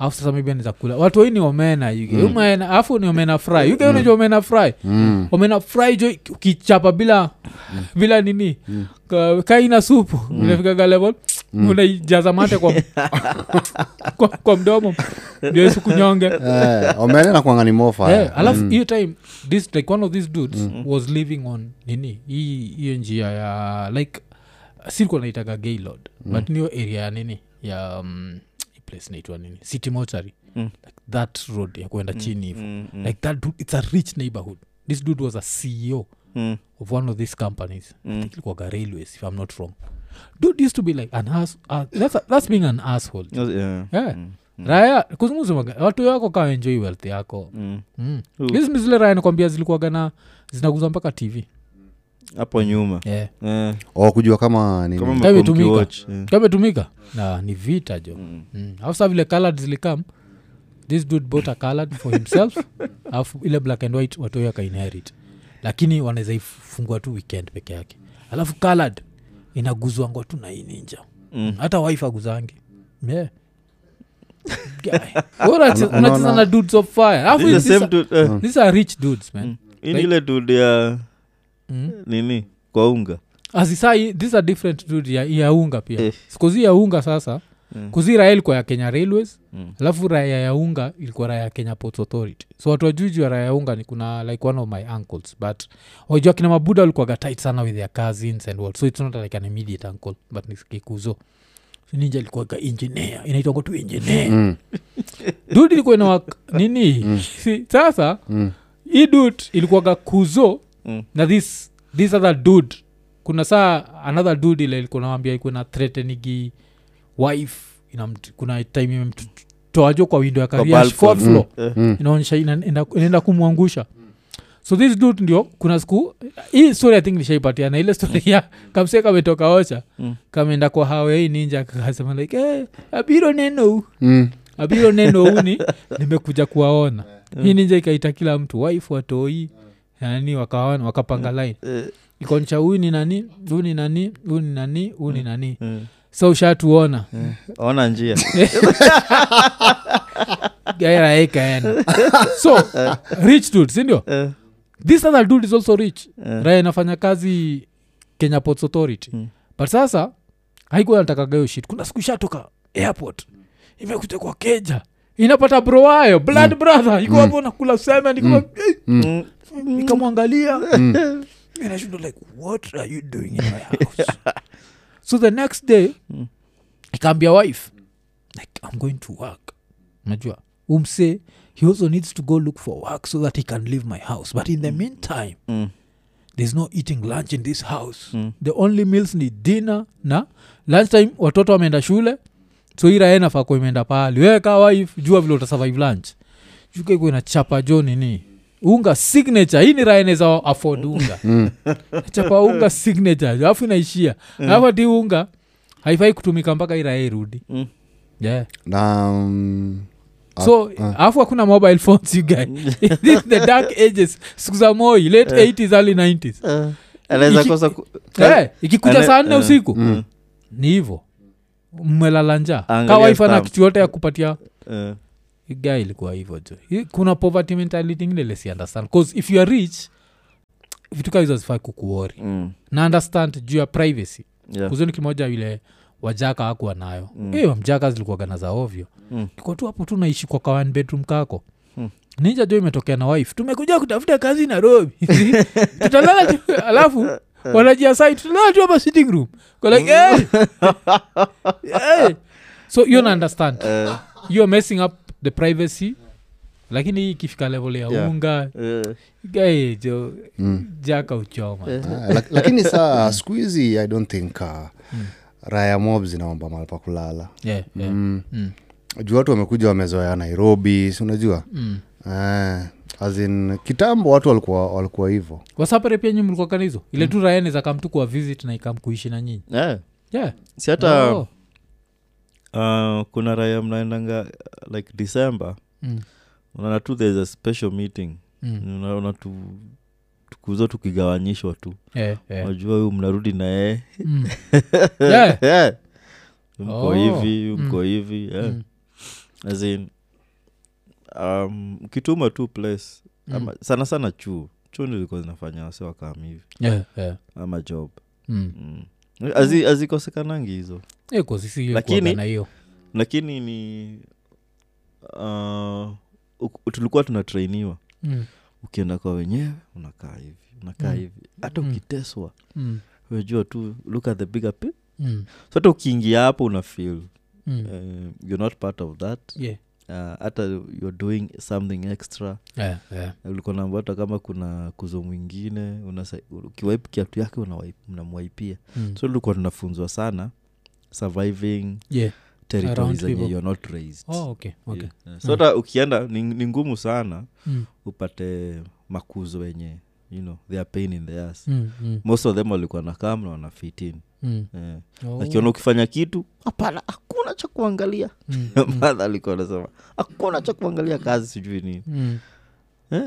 alafu sasa maybe anaweza kula. Watu wai ni omena yuge Mm. afu ni omena fry. Mm. unajua omena fry? Mm. omena fry jo ukichapa bila bila nini? Mm. kaina supu. Inafikaga level Mm. unaijaza mate kwa, kwa, kwa mdomo. Ndio isikunyonge Eh, omena na kuangani mofa yeah, alafu hiyo time this like one of these dudes was living on nini? Hiyo njia ya like silikuwa naitaga gaylord mm. but niyo area ya nini? Ya um, place naitwa nini city mochary Mm. like that road ya kuenda chini hivo Mm. Mm. like that dude, it's a rich neighborhood this dude was a ceo Mm. of one of these companies Mm. I railways if i'm not wrong dude used to be like an ass, uh, that's, a, that's being an asshole Yeah. yeah. Mm. raya kuzunguzuma watu wako kaa enjoy wealth yako Mm. mm. Hizi zile raya nakwambia zilikuwaga na zinaguza mpaka tv hapo nyuma yeah. yeah. o kujua kama nini kama Kama mlikuwa imetumika. mkiwatch, eh. kametumika na ni vita jo Mm. mm. saa vile colored zilikam this dude bought a colored for himself alafu ile black and white watoyo akainherit lakini wanaweza ifungua tu weekend peke yake alafu colored inaguzwangwa tu na hii ninja Mm. hata wife aguzangi yeah. Unacheza na dudes of fire alafu these are- eh. these are rich dudes man Mm. Ile dude ya mm. nini kwa unga asisai these are different dude ya, ya unga pia Eh. sikuzi ya unga sasa Mm. kuzi raya ilikuwa ya kenya railways Mm. alafu raya ya unga ilikuwa raya ya kenya ports authority so watu wajuijua raya ya unga ni kuna like one of my uncles but wajua kina mabuda walikuwaga tight sana with their cousins and all so it's not like an immediate uncle but ni kikuzo ninja ilikuwaga engineer inaitwanga tu engineer Mm. dud ilikuwa inawa nini Si- sasa Mm. hii dud ilikuwaga kuzo Mm. na this this other dude kuna saa another dude ile ilikuwa nawambia ikuwa na threatenigi wife kuna time imemtoajo kwa windo ya Kwa karia balcony. fourth floor Eh. Mm. inaonyesha ina- ina- inaenda kumwangusha so this dude ndio kuna siku hii story i think nishaipatia na ile story ya kamse kametoka ocha Mm. kameenda kwa hawei ninja kasema like hey, abiro neno Mm. abiro neno uni nimekuja kuwaona hii ninja ikaita kila mtu wife watoi wakaona wakapanga line ikaonyesha ikonisha huyu ni nani? Huyu ni nani? Huyu ni nani? Huyu ni nani? Eh. so ushatuona Eh. ona njia gairaikaena so rich dude sindio Eh. this other dude is also rich. Eh. raya inafanya kazi kenya ports authority. Mm. but sasa haikuwa shit. Kuna siku ishatoka airport. Imekuja kwa keja. Inapata broayo blood brother. Iko hapo nakula Mm. Ikamwangalia inashindwa like what are you doing in my house? So the next day Mm. ikaambia wife like i'm going to work. Najua umse he also needs to go look for work so that he can leave my house. But in the meantime Mm. there's no eating lunch in this house. The only meals ni dinner na lunchtime watoto wameenda shule. So iraenafaa kuwa imeenda pahali. Wife jua vile utasurvive lunch. Jukaiko inachapa jo nini unga signature. Hii ni raeneza afford unga. Chapa unga signature. Alafu inaishia. Alafu ati unga haifai kutumika mpaka irae irudi. Mm. yeah. Na mm, so alafu hakuna mobile phones you guy This the dark ages. Siku za moi late 80s early 90s Eh, anaweza Eh, ikikuja Ane- saa nne uh, usiku. Mm. ni hivo mmelala njaa. Kitu yote ya kupatia Eh, ga ilikuwa hivyo jo kuna poverty mentality ingine lesi understand bcause if you are rich vitu kaa hizo zifai kukuori mm, na understand juu ya privacy yeah. kuzoni kimoja yule wajaka akuwa nayo Mm. mm. hiyo mjaka zilikuagana za ovyo Mm. iko tu hapo tu naishi kwa kawan bedroom kako Mm. ninja jo imetokea na wife tumekuja kutafuta kazi nairobi tutalala alafu wanajiasai tutalala tu hapa sitting room like, hey! hey! so you understand uh. you're messing up the privacy lakini hii ikifika level ya Yeah. unga yeah. gae jo mm. jaka uchoma Eh. Ah, lak- lakini saa siku hizi i don't think uh, raya mob zinaomba mahali pa kulala yeah, yeah. mm. Mm. juu watu wamekuja wamezoea nairobi si unajua Mm. eh, azin kitambo watu walikuwa walikuwa hivo wasapare pia nyi mlikuwa kanizo ile mm. tu raya niza kamtu kuwa visit na ikam kuishi na nyinyi yeah. yeah. si hata Oh. Uh, kuna raya mnaendanga uh, like december Mm. unaona tu there's a special meeting Mm. unaona tu tukuzo tukigawanyishwa tu Yeah, yeah. unajua huyu mnarudi naye Mm. Yeah. yeah. mko Oh. hivi Mm. mko hivi yeah. Mm. As in, um, kituma tu place ama, sana sana chuo chuo ndilikuwa zinafanya wase wakaam hivi Yeah, yeah. ama job Mm. mm. azikosekanangi hizo Eh, sisi Lakini- na hiyo lakini ni uh, tulikuwa tunatrainiwa Mm. ukienda kwa wenyewe unakaa hivi unakaa Mm. hivi hata Mm. ukiteswa Mm. unajua tu look at the bigger pi Mm. so hata ukiingia hapo una feel Mm. uh, you're not part of that Yeah. uh, hata you're doing something extra Yeah, yeah. ulikuwa hata kama kuna kuzo mwingine unasa- kiatu yake unamwaipia Mm. so ulikuwa tunafunzwa sana surviving Yeah. zenye you're not raised Oh, okay, okay. Yeah, yeah. so hata ukienda ni, ngumu sana Mm. upate makuzo wenye you know they are pain in the ass Mm. Mm. most of them walikuwa na kam na wana fitin Mm. yeah. Oh. akiona ukifanya kitu hapana hakuna cha kuangalia Mm. madha alikuwa anasema hakuna cha kuangalia kazi sijui nini Mm. eh?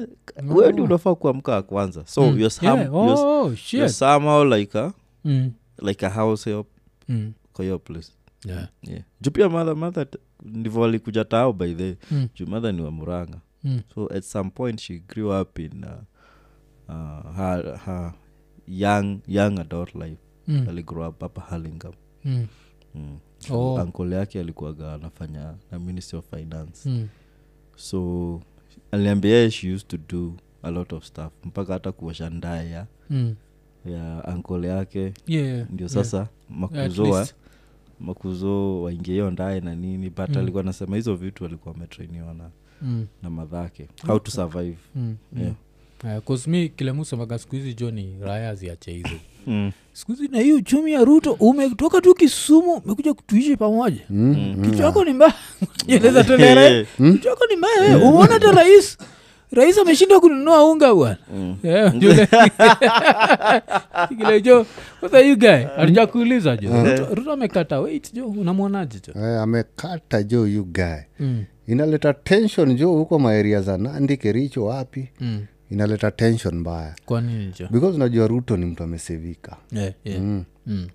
Oh. wewe ndi unafaa kuamka wa kwanza so Mm. you're, some, Yeah. Oh, you're somehow like a, Mm. like a house help Mm. Kwa hiyo place Yeah. yeah. juu pia madha madha ndivo ndivyo walikuja tao by the Mm. juu madha ni wa muranga Mm. so at some point she grew up in uh, uh, her, her young young adult life Mm. aligrow up hapa halingam Mm. mm. Oh. ankole yake alikuwaga anafanya na ministry of finance Mm. so aliambia she used to do a lot of stuff mpaka hata kuosha ndaya Mm. ya ankole yake Yeah, ndio sasa Yeah, at makuzo wa, waingie hiyo ndae na nini but Mm. alikuwa anasema hizo vitu alikuwa ametrainiwa na, Mm. na madhake how to survive Mm. Yeah. Mm. Uh, 'cause mi siku hizi jo ni raya ziache hizo mm. siku hizi na hii uchumi ya ruto umetoka tu kisumu umekuja tuishi pamoja Mm, kichwako ni mbaya eleza tolere kichwako ni mbaya eh. umeona hata rais rais ameshindwa kununua unga bwana. Mm. Yeah, yule- kile jo sasa you guy? Alija kuuliza jo Ruto- ruto amekata wait jo unamwonaje jo? Eh, amekata jo yu guy. Mm, inaleta tension jo huko maeria za nandi kericho wapi? Mm. inaleta tension mbaya. Kwaninijo because unajua ruto ni mtu amesevika. Yeah, yeah. mm. Mm,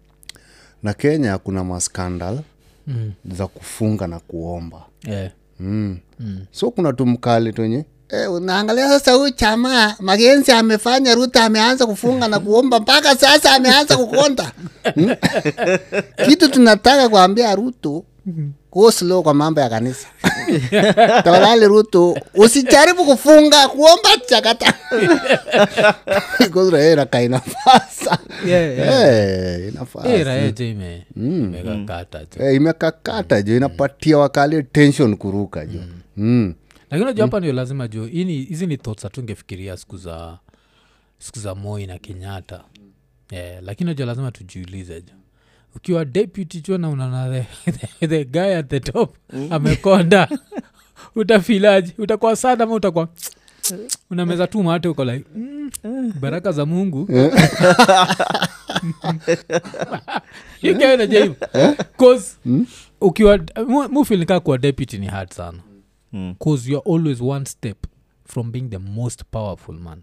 na kenya kuna maskandal mm, za kufunga na kuomba. Yeah, mm. mm. so kuna tumkali twenye Eh, unaangalia sasa huyu chama magenzi amefanya ruta ameanza kufunga na kuomba mpaka sasa ameanza kukonda Hmm? kitu tunataka kuambia ruto go slow kwa mambo ya kanisa tafadhali ruto usijaribu kufunga kuomba chakata kozraeraka inafasa Yeah, yeah. Eh. Eh, ime- imekakata jo Eh, imekakata jo inapatia wakali tension kuruka jo mm. Lakini unajua hapa ndio lazima juu hizi ni thoughts hatungefikiria siku za siku za moi na kenyatta. Yeah, lakini najua lazima tujiulize jo ukiwa deputy chuo na unaona the, the, the guy at the top amekonda utafilaji utakuwa sada ma utakuwa unameza tu mate uko like mm, baraka za mungu. Ikaenajaiv cause ukiwa mu- kuwa deputy ni hard sana Mm. youare always one step from being the most powerful man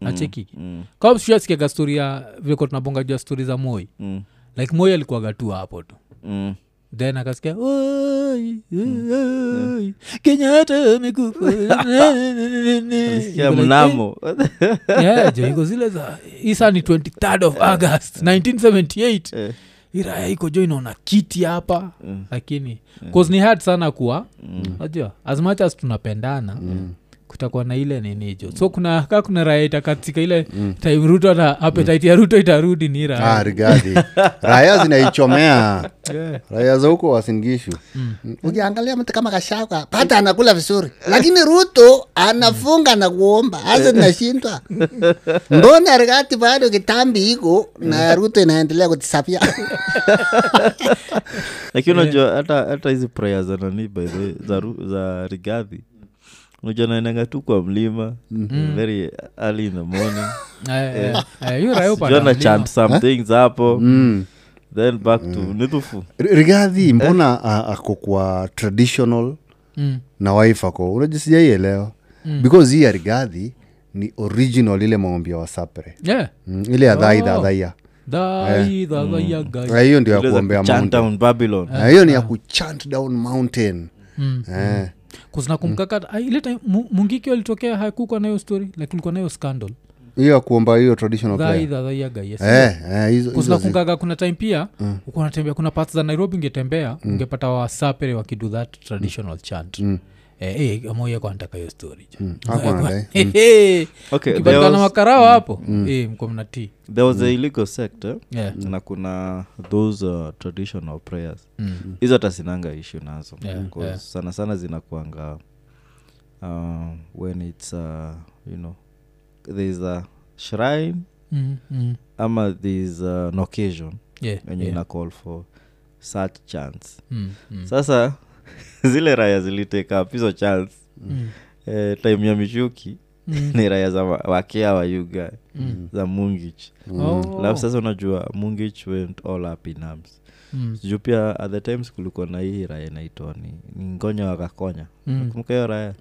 nacheki Mm. kama siasikiaga stori ya vilikuwa tunabonga stori za moi Mm. like moi alikuwaga tu hapo tu Mm. then akasikia "Oi, oi, kenyatta amekufa." Sikia Iko like, mnamo eh, zile za isa ni 23rd of august 1978 Eh. Iraya iko jo inaona kiti hapa Mm. lakini mm. ni hard sana kuwa najua as much as tunapendana kutakuwa na ile ninijo so kuna ka kuna raya itakatika ile time ruto na appetite ya ruto itarudi ni ah, rigadi. Raya zinaichomea. Yeah. raya za huko wasingishu. Ukiangalia mtu kama kashaka pata anakula vizuri. Lakini ruto anafunga na kuomba hasa nashindwa. Mbona rigati bado kitambi iko na ruto inaendelea kutisapia? Lakini unajua hata hata hizi prayer za nani by the way, za, za rigadhi unajua naenanga tu kwa mlima very early in the morning yeah. eh, eh, chant some things hapo mm. then back to nithufu rigadhi mbona eh? ako kwa traditional Mm, na wife ako unajisijaielewa Mm. because hii ya rigadhi ni original ile maombi ya wasapre yeah. mm. ile ya Oh. gai. Na hiyo ndio ya kuombea Na hiyo ni ya kuchant down mountain Mm. eh. Kuzinakumkaka mm. ile time mungiki alitokea hakukwa nayo story like ulikuwa nayo scandal hiyo ya kuomba hiyo traditional Dhai, prayer. dha, dha, ya, gai, yes. Eh, eh, kuna time pia mm. unatembea kuna parts za nairobi ungetembea ungepata wasapere wakidu that traditional chant Mm. Eh, eh, amoya kwantaka hiyo. Eh, eh, okay there ukipatikana was, makarao hapo eh, mko mnatii there was a illegal sect eh? Yeah. na kuna those uh, traditional prayers Mm. hizo hata sinanga issue nazo Yeah, yeah. sana sana zinakuanga uh, when its uh, you know thereis a shrine Mm, mm. ama thereis uh, an occasion Yeah, enye yeah. ina call for such chance Mm, mm. sasa zile raya ziliteka up chance Mm, eh, time ya mishuki mm, ni raya za wa- wakea wa yuga mm. za mungich Oh. lafu sasa unajua mungich went all up in arms Mm, juu pia at the times kulikuwa na hii raya inaitwa ni, ni ngonya wakakonya mm. kumbuka hiyo raya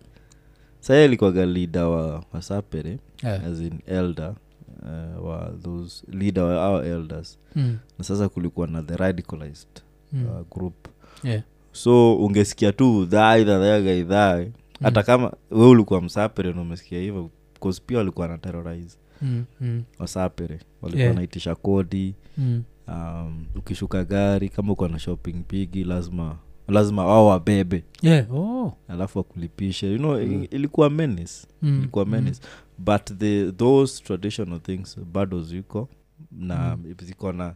saa ilikuwaga lida wa wasapere Yeah. as in elder uh, wa those leader wa our elders Mm, na sasa kulikuwa na the radicalized mm. uh, group Yeah. So ungesikia tu dhaa idhadhayaga idhaa hata kama we ulikuwa msapere na umesikia hivyo bcause pia walikuwa na terrorize. Mm, mm, wasapere walikuwa Yeah. naitisha kodi. Mm. um, ukishuka gari kama uko na shopping pigi lazima lazima wao wabebe. Yeah, oh. alafu wakulipishe. You know mm. ilikuwa menis Mm, ilikuwa menace. But the those traditional things bado ziko na ziko na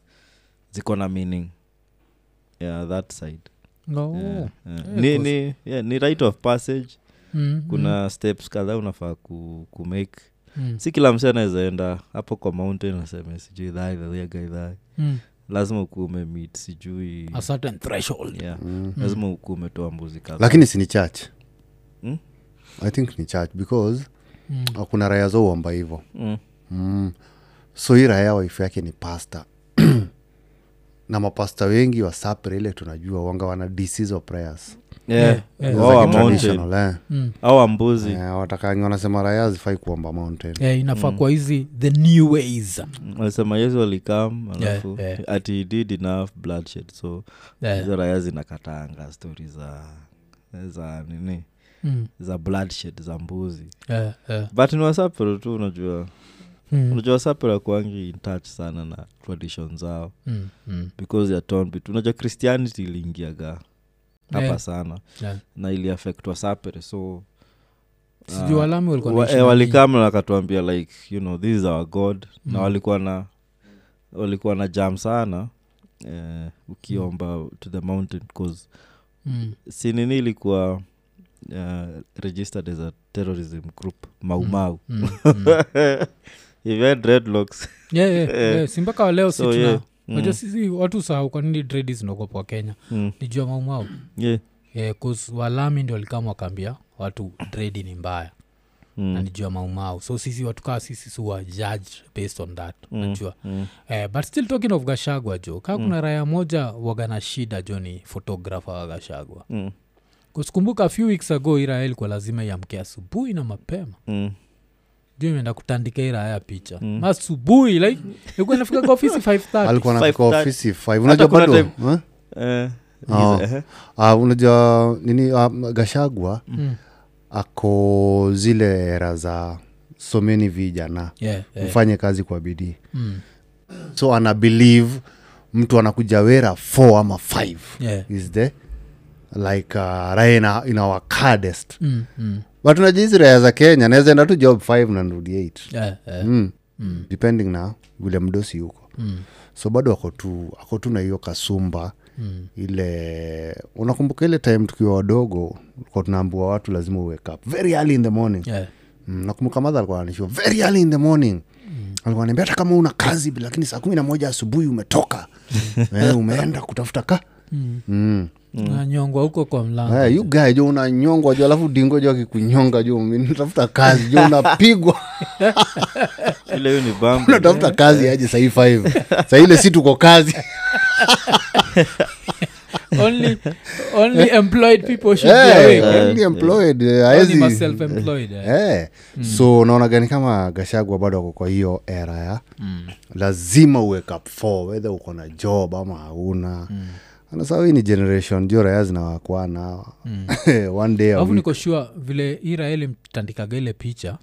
ziko na meaning. Yeah that side Yeah, yeah. Yeah, ni, ni, yeah, ni right of passage Mm, kuna steps kadhaa unafaa ku, ku make mm, si kila mse anawezaenda hapo kwa mountain aseme sijui idhaa mm. lazima ukuwa umemit sijui yeah. mm. lazima ukuwa umetoa mbuzi kadha lakini si ni church Hmm? i think ni church because Mm. kuna raya za uomba hivo mm. mm. so hii raya waifu yake ni pasta na mapasta wengi wa sapre ile tunajua wanga wana disease of prayers yeah. traditional, eh. Mm. au Eh, watakangi wanasema raya zifai kuomba mountain Yeah, inafaa kwa hizi the new ways wanasema yesu alikam alafu yeah. ati did enough bloodshed so Yeah. hizo raya zinakatanga stori za za nini Mm. za bloodshed za mbuzi Yeah, yeah. but ni wasapero tu unajua Mm. unajua wasapero akwangi in touch sana na tradition zao Mm. Mm. because ya tonbit unajua christianity iliingiaga hapa Yeah. sana Yeah. na iliaffect wasapere so wa- wanaishi eh, na walikam na wakatuambia like you know this is our god na Mm. walikuwa na walikuwa na jam sana eh, ukiomba to the mountain cause? Mm. sinini ilikuwa uh, registered as a terrorism group maumau Mm. Mm. If you had dreadlocks yeah, yeah, Eh. yeah. si mpaka waleo So, situna yeah. Unajua sisi watu sahau kwanini dredi zinaogopwa kenya Mm. nijua maumau yeah yeah, cause walami ndio walikama wakaambia watu dredi ni mbaya Mm. nanijua maumau so sisi watu kaa sisi suwa judge based on that Mm. najua Mm. eh, but still talking of gashagwa jo kaa kuna raya moja wagana shida jo ni photographer wa gashagwa Mm. kusikumbuka a few weeks ago ira ilikuwa lazima iamke asubuhi na mapema Mm. Juu imeenda kutandika iraya picha Mm. masubuhi like ilikuwa nafika kwa ofisi 5alikuwa nafika ofisi 5 unajua bado eh? Eh, giza, eh. Ah, unajua nini ah, gashagwa Mm. ako zile era za someni vijana yeah, yeah. mfanye kazi kwa bidii Mm. so ana believe mtu anakuja wera 4 ama 5 Yeah. is the like uh, raya ina, ina our hardest Mm, mm. But unajua hizi raya za kenya naweza enda tu job 5 na nrudi 8 Yeah, yeah. mm. Mm. depending na vile mdosi huko Mm. so bado ako tu ako tu na hiyo kasumba Mm. ile unakumbuka ile time tukiwa wadogo kwa tunaambua watu lazima uwake up very early in the morning Yeah. mm, nakumbuka madha alikuwa ananishua very early in the morning mm. alikuwa ananiambia hata kama una kazi lakini saa kumi na moja asubuhi umetoka eh, umeenda kutafuta ka Mm. mm. unanyongwa huko kwa mlango. Hey, you guy jo unanyongwa jo alafu dingo jo akikunyonga jo natafuta kazi jo unapigwa. Unatafuta kazi aje sahii five? Saile si tuko kazi. Only, only employed people should be Eh, awake. only employed, eh, Only haezi- ma self-employed, eh. Eh, so unaona gani kama gashagwa bado ako kwa hiyo era ya lazima uwake up for whether uko na job ama hauna anasau hii ni generation jo raya zinawakwana one day vile alafu week. niko sure vile iraeli mtandikaga ile picha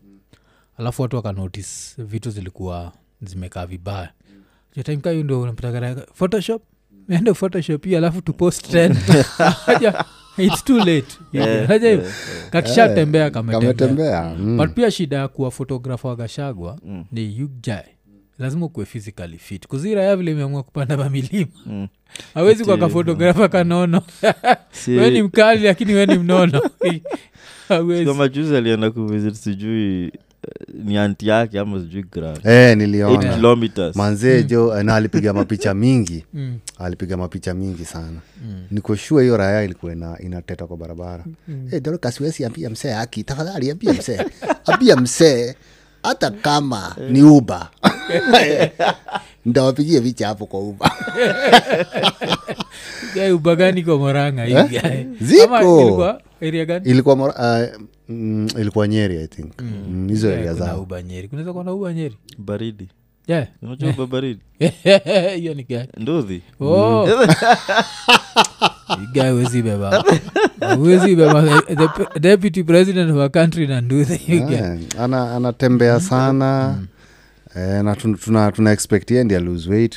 alafu watu wakanotis vitu zilikuwa zimekaa vibaya. Jotimka hiyo ndo unapatagara photoshop? Ende photoshop hiyo alafu tupost ten its too late. Yeah, yeah, kakishatembea kametembea. Mm. but pia shida ya kuwa fotografa wagashagwa Mm. ni yugjae lazima ukuwe physically fit. Kuziraya vile imeamua kupanda mamilima mm. awezi kwa Ati- kafotografa kanono Si- we ni mkali lakini we ni mnono. Hawezi. alienda kuvisit sijui eh, ni anti yake ama sijui hey, eh, 8 niliona kilometers. Manzee jo na alipiga mapicha mingi. Mm, alipiga mapicha mingi sana. Mm, nikoshua hiyo raya ilikuwa ina, inateta kwa barabara. Mm. hey, dorokasiwesi ambia msee aki tafadhali ambia msee. Ambia msee hata kama ni uba ndawapigie vichapo hapo kwa uba Guy ubagani kwa moranga Eh? Ziko. Ilikuwa area gani? Ilikuwa mora- uh, mm, ilikuwa nyeri i think. Mm, mm, area kuna zao. Kunaweza kuwa uba nyeri? Baridi Yeah. unajua ba baridi hiyo ni gani nduthi Oh. guy wezi beba. Wezi beba. The, the deputy president of a country na nduthi yeah. guy. Ana, anatembea sana. Eh, na tun- tuna, tuna expect ye ndi lose weight.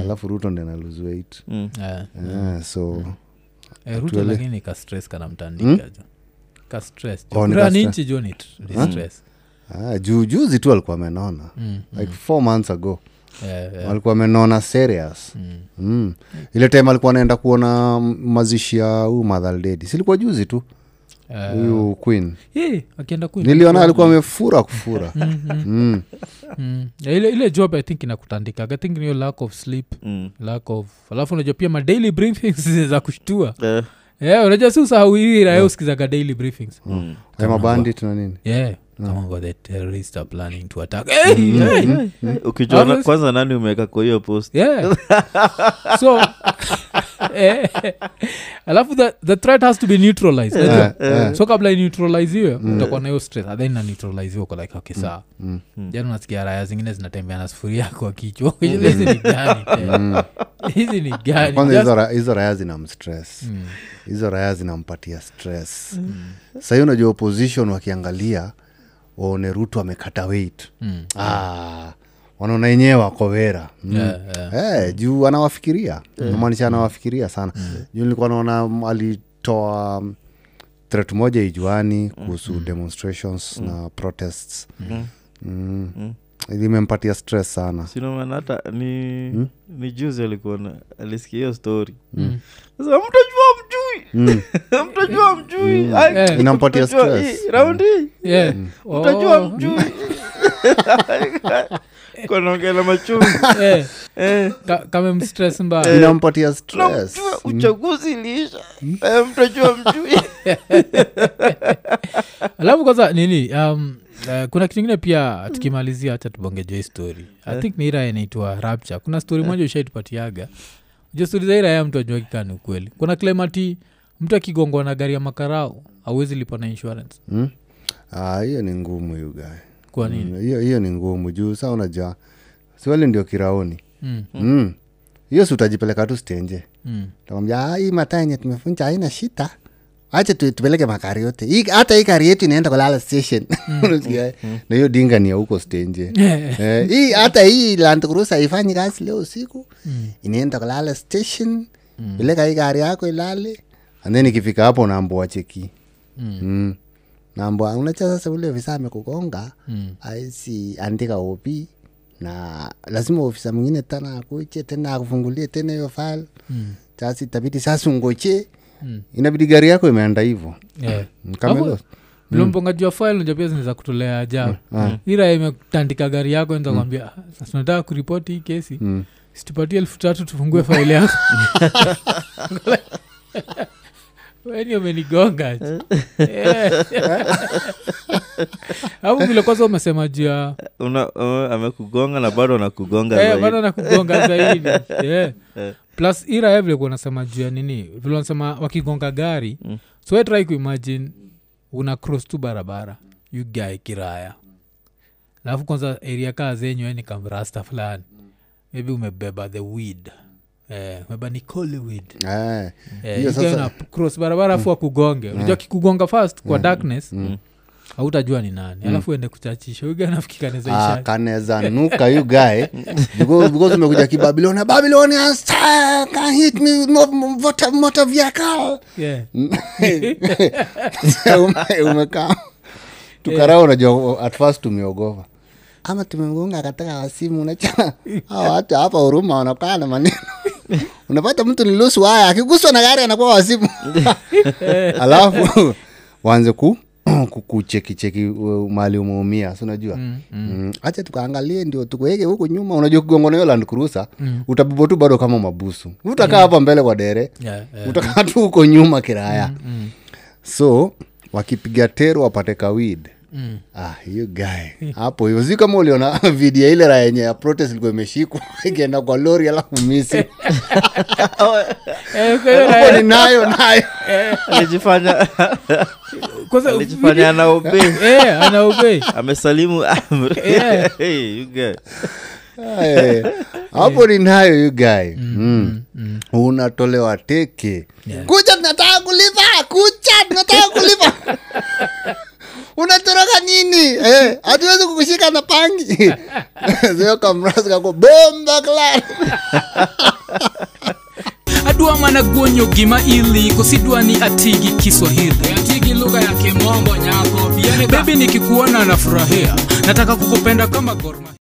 Alafu ruto ndi ana lose weight. Mm. yeah. Yeah, so eh, ruto Tuele- lakini ka stress kana mtandika mm? ka stress. Oh, ni nchi jo ni ni stress ah, juu juzi tu alikuwa amenona Mm, like four months ago. Yeah, yeah. alikuwa amenona serious. Mm. mm. ile time alikuwa anaenda kuona mazishi ya huu madhaldedi silikuwa juzi tu? Huyu uh, queen. Eh, akienda niliona alikuwa amefura kufura. Mm. Mm. Yeah, ile, ile job i think inakutandika i think niyo lack of sleep. Mm. lack of alafu unajua pia madaily briefings za kushtua. Yeah. yeah, unajua si usahau hii raya usikizaga daily briefings. Mm. Ay, mabandit na nini? Yeah kama ngo the terrorists are planning to attack. Hey, hey. ukijua na- Obvious. kwanza nani umeweka kwa hiyo post? Yeah. So eh, alafu the, the threat has to be neutralized. Yeah, eh. so kabla ineutraliziwe utakuwa na hiyo stress. And then naneutraliziwe uko like okay saa Mm. jana unasikia raya zingine zinatembea na sufuria kwa kichwa. Hizi ni gani? Hizi ni ganihizo kwanza Just- hizo ra- hizo raya Mm, raya zinampatia stress. Sahii unajua opposition wakiangalia waone rutu amekata weight mm. ah, wanaona yenyewe wako wera mm. Yeah, yeah. Hey, juu anawafikiria namaanisha anawafikiria sana juu nilikuwa naona mm, alitoa mm, threat moja ijuani kuhusu demonstrations na protests Mm. mm. Mm. limempatia stress sana sinomana hata ni ni juzi alikuwa alisikia hiyo story Mm. Sasa mtajua mjui mm. mtajua mjui Mm. Eh. Inampatia raundi. Mtajua Oh. mjui konaongela machungu. Eh, Eh, kamemstress stress. tunamjua uchaguzi iliisha. Eh, mtajua mjui alafu kwanza nini um, uh, kuna kitu ingine pia tukimalizia hacha tubongeja hii story. I think niira inaitwa rapture. Kuna story moja ushaitupatiaga jo stori za iraya mtu ajuakikaa ni ukweli kuna klemati mtu akigongwa na gari ya makarau awezi lipa na insurance Hmm? Ah, hiyo ni ngumu yugae kwa nini hiyo hiyo ni ngumu juu saa unajua siwali ndio kiraoni mm. Mm. hiyo si utajipeleka tu stenje Mm. tamwambia hii mataa yenye tumefunja haina shita acha tupeleke makari yote. Hata hii kari yetu inaenda kulala station. Eh? na hiyo dinga ni ya huko stenje Eh, hii hata hii landkrusa haifanyi kazi leo usiku. Inaenda kulala station. Peleka hii kari yako ilale. And then ikifika hapo naambua cheki mm. naambua unacha sasa ule ofisa amekugonga. Mm. aisi andika opi na lazima ofisa mwingine tena akuche tena akufungulie tena hiyo file. Mm. sasa itabidi sasa ungoche Mm. Inabidi gari yako imeenda hivo Yeah. kamelo vilomponga jua file unajua pia zinaweza kutolea mm. ira imetandika gari yako nza kwambia "Ah, tunataka kuripoti hii kesi? Mm. situpatie elfu tatu tufungue faili yako. Weni umenigonga Eh. au vile kwanza umesema uh, amekugonga na bado anakugonga Eh, bado nakugonga zaidi. Yeah. Plus ira vile kuwa nasema juu ya nini vile wanasema wakigonga gari Mm. so we try kuimagine una cross tu barabara you guy kiraya. Alafu kwanza area kaa zenyu kamrasta fulani maybe umebeba the weed. Eh, Eh, Eh, guy sasa- una cross barabara afu akugonge. Unajua kikugonga fast kwa darkness hautajua ni nani. Alafu uende kuchachisha. Uga nafikikaneza Ah, kaneza nuka yu gae because, umekuja kibabilonia babilonia hit me mo- mo- motor, motor yeah. Ume- umekaa. Tukaraa unajua at first tumeogopa. Ama tumegonga katika wasimu unacha? Watu hapa huruma wanakaa na maneno. Unapata mtu ni lusu haya akiguswa na gari anakuwa wasimu alafu waanze ku ku- kuchekicheki uh, mali umeumia si unajua mm, mm. acha tukaangalie ndio tukuweke huku nyuma unajua kigongona hiyo land cruiser mm. utabebwa tu bado kama mabusu utakaa hapa mbele kwa dere Yeah, yeah. utakaa tu huko nyuma kiraya so wakipiga tero wapate kawid Mm. Ah hiyo guy. Hapo hivyo. Si kama uliona video ile raya yenye ya protest ilikuwa imeshikwa ikienda kwa lori alafu misi Eh, ni nayo nayo. Alijifanya kwanza alijifanya anaobe Eh, amesalimu amri. Hey, you guy. Eh, hapo ni nayo ugae mm. unatolewa teke. Kucha tunataka kulipa! Kucha tunataka kulipa unatoroka nini eh, hatuwezi kukushika na pangi. Kako bomba klan adwa mana guonyo gima ili kosidwa ni atigi kiswahili. Atigi lugha ya kimombo nyako bebi nikikuona nafurahia. Nataka kukupenda kama gorma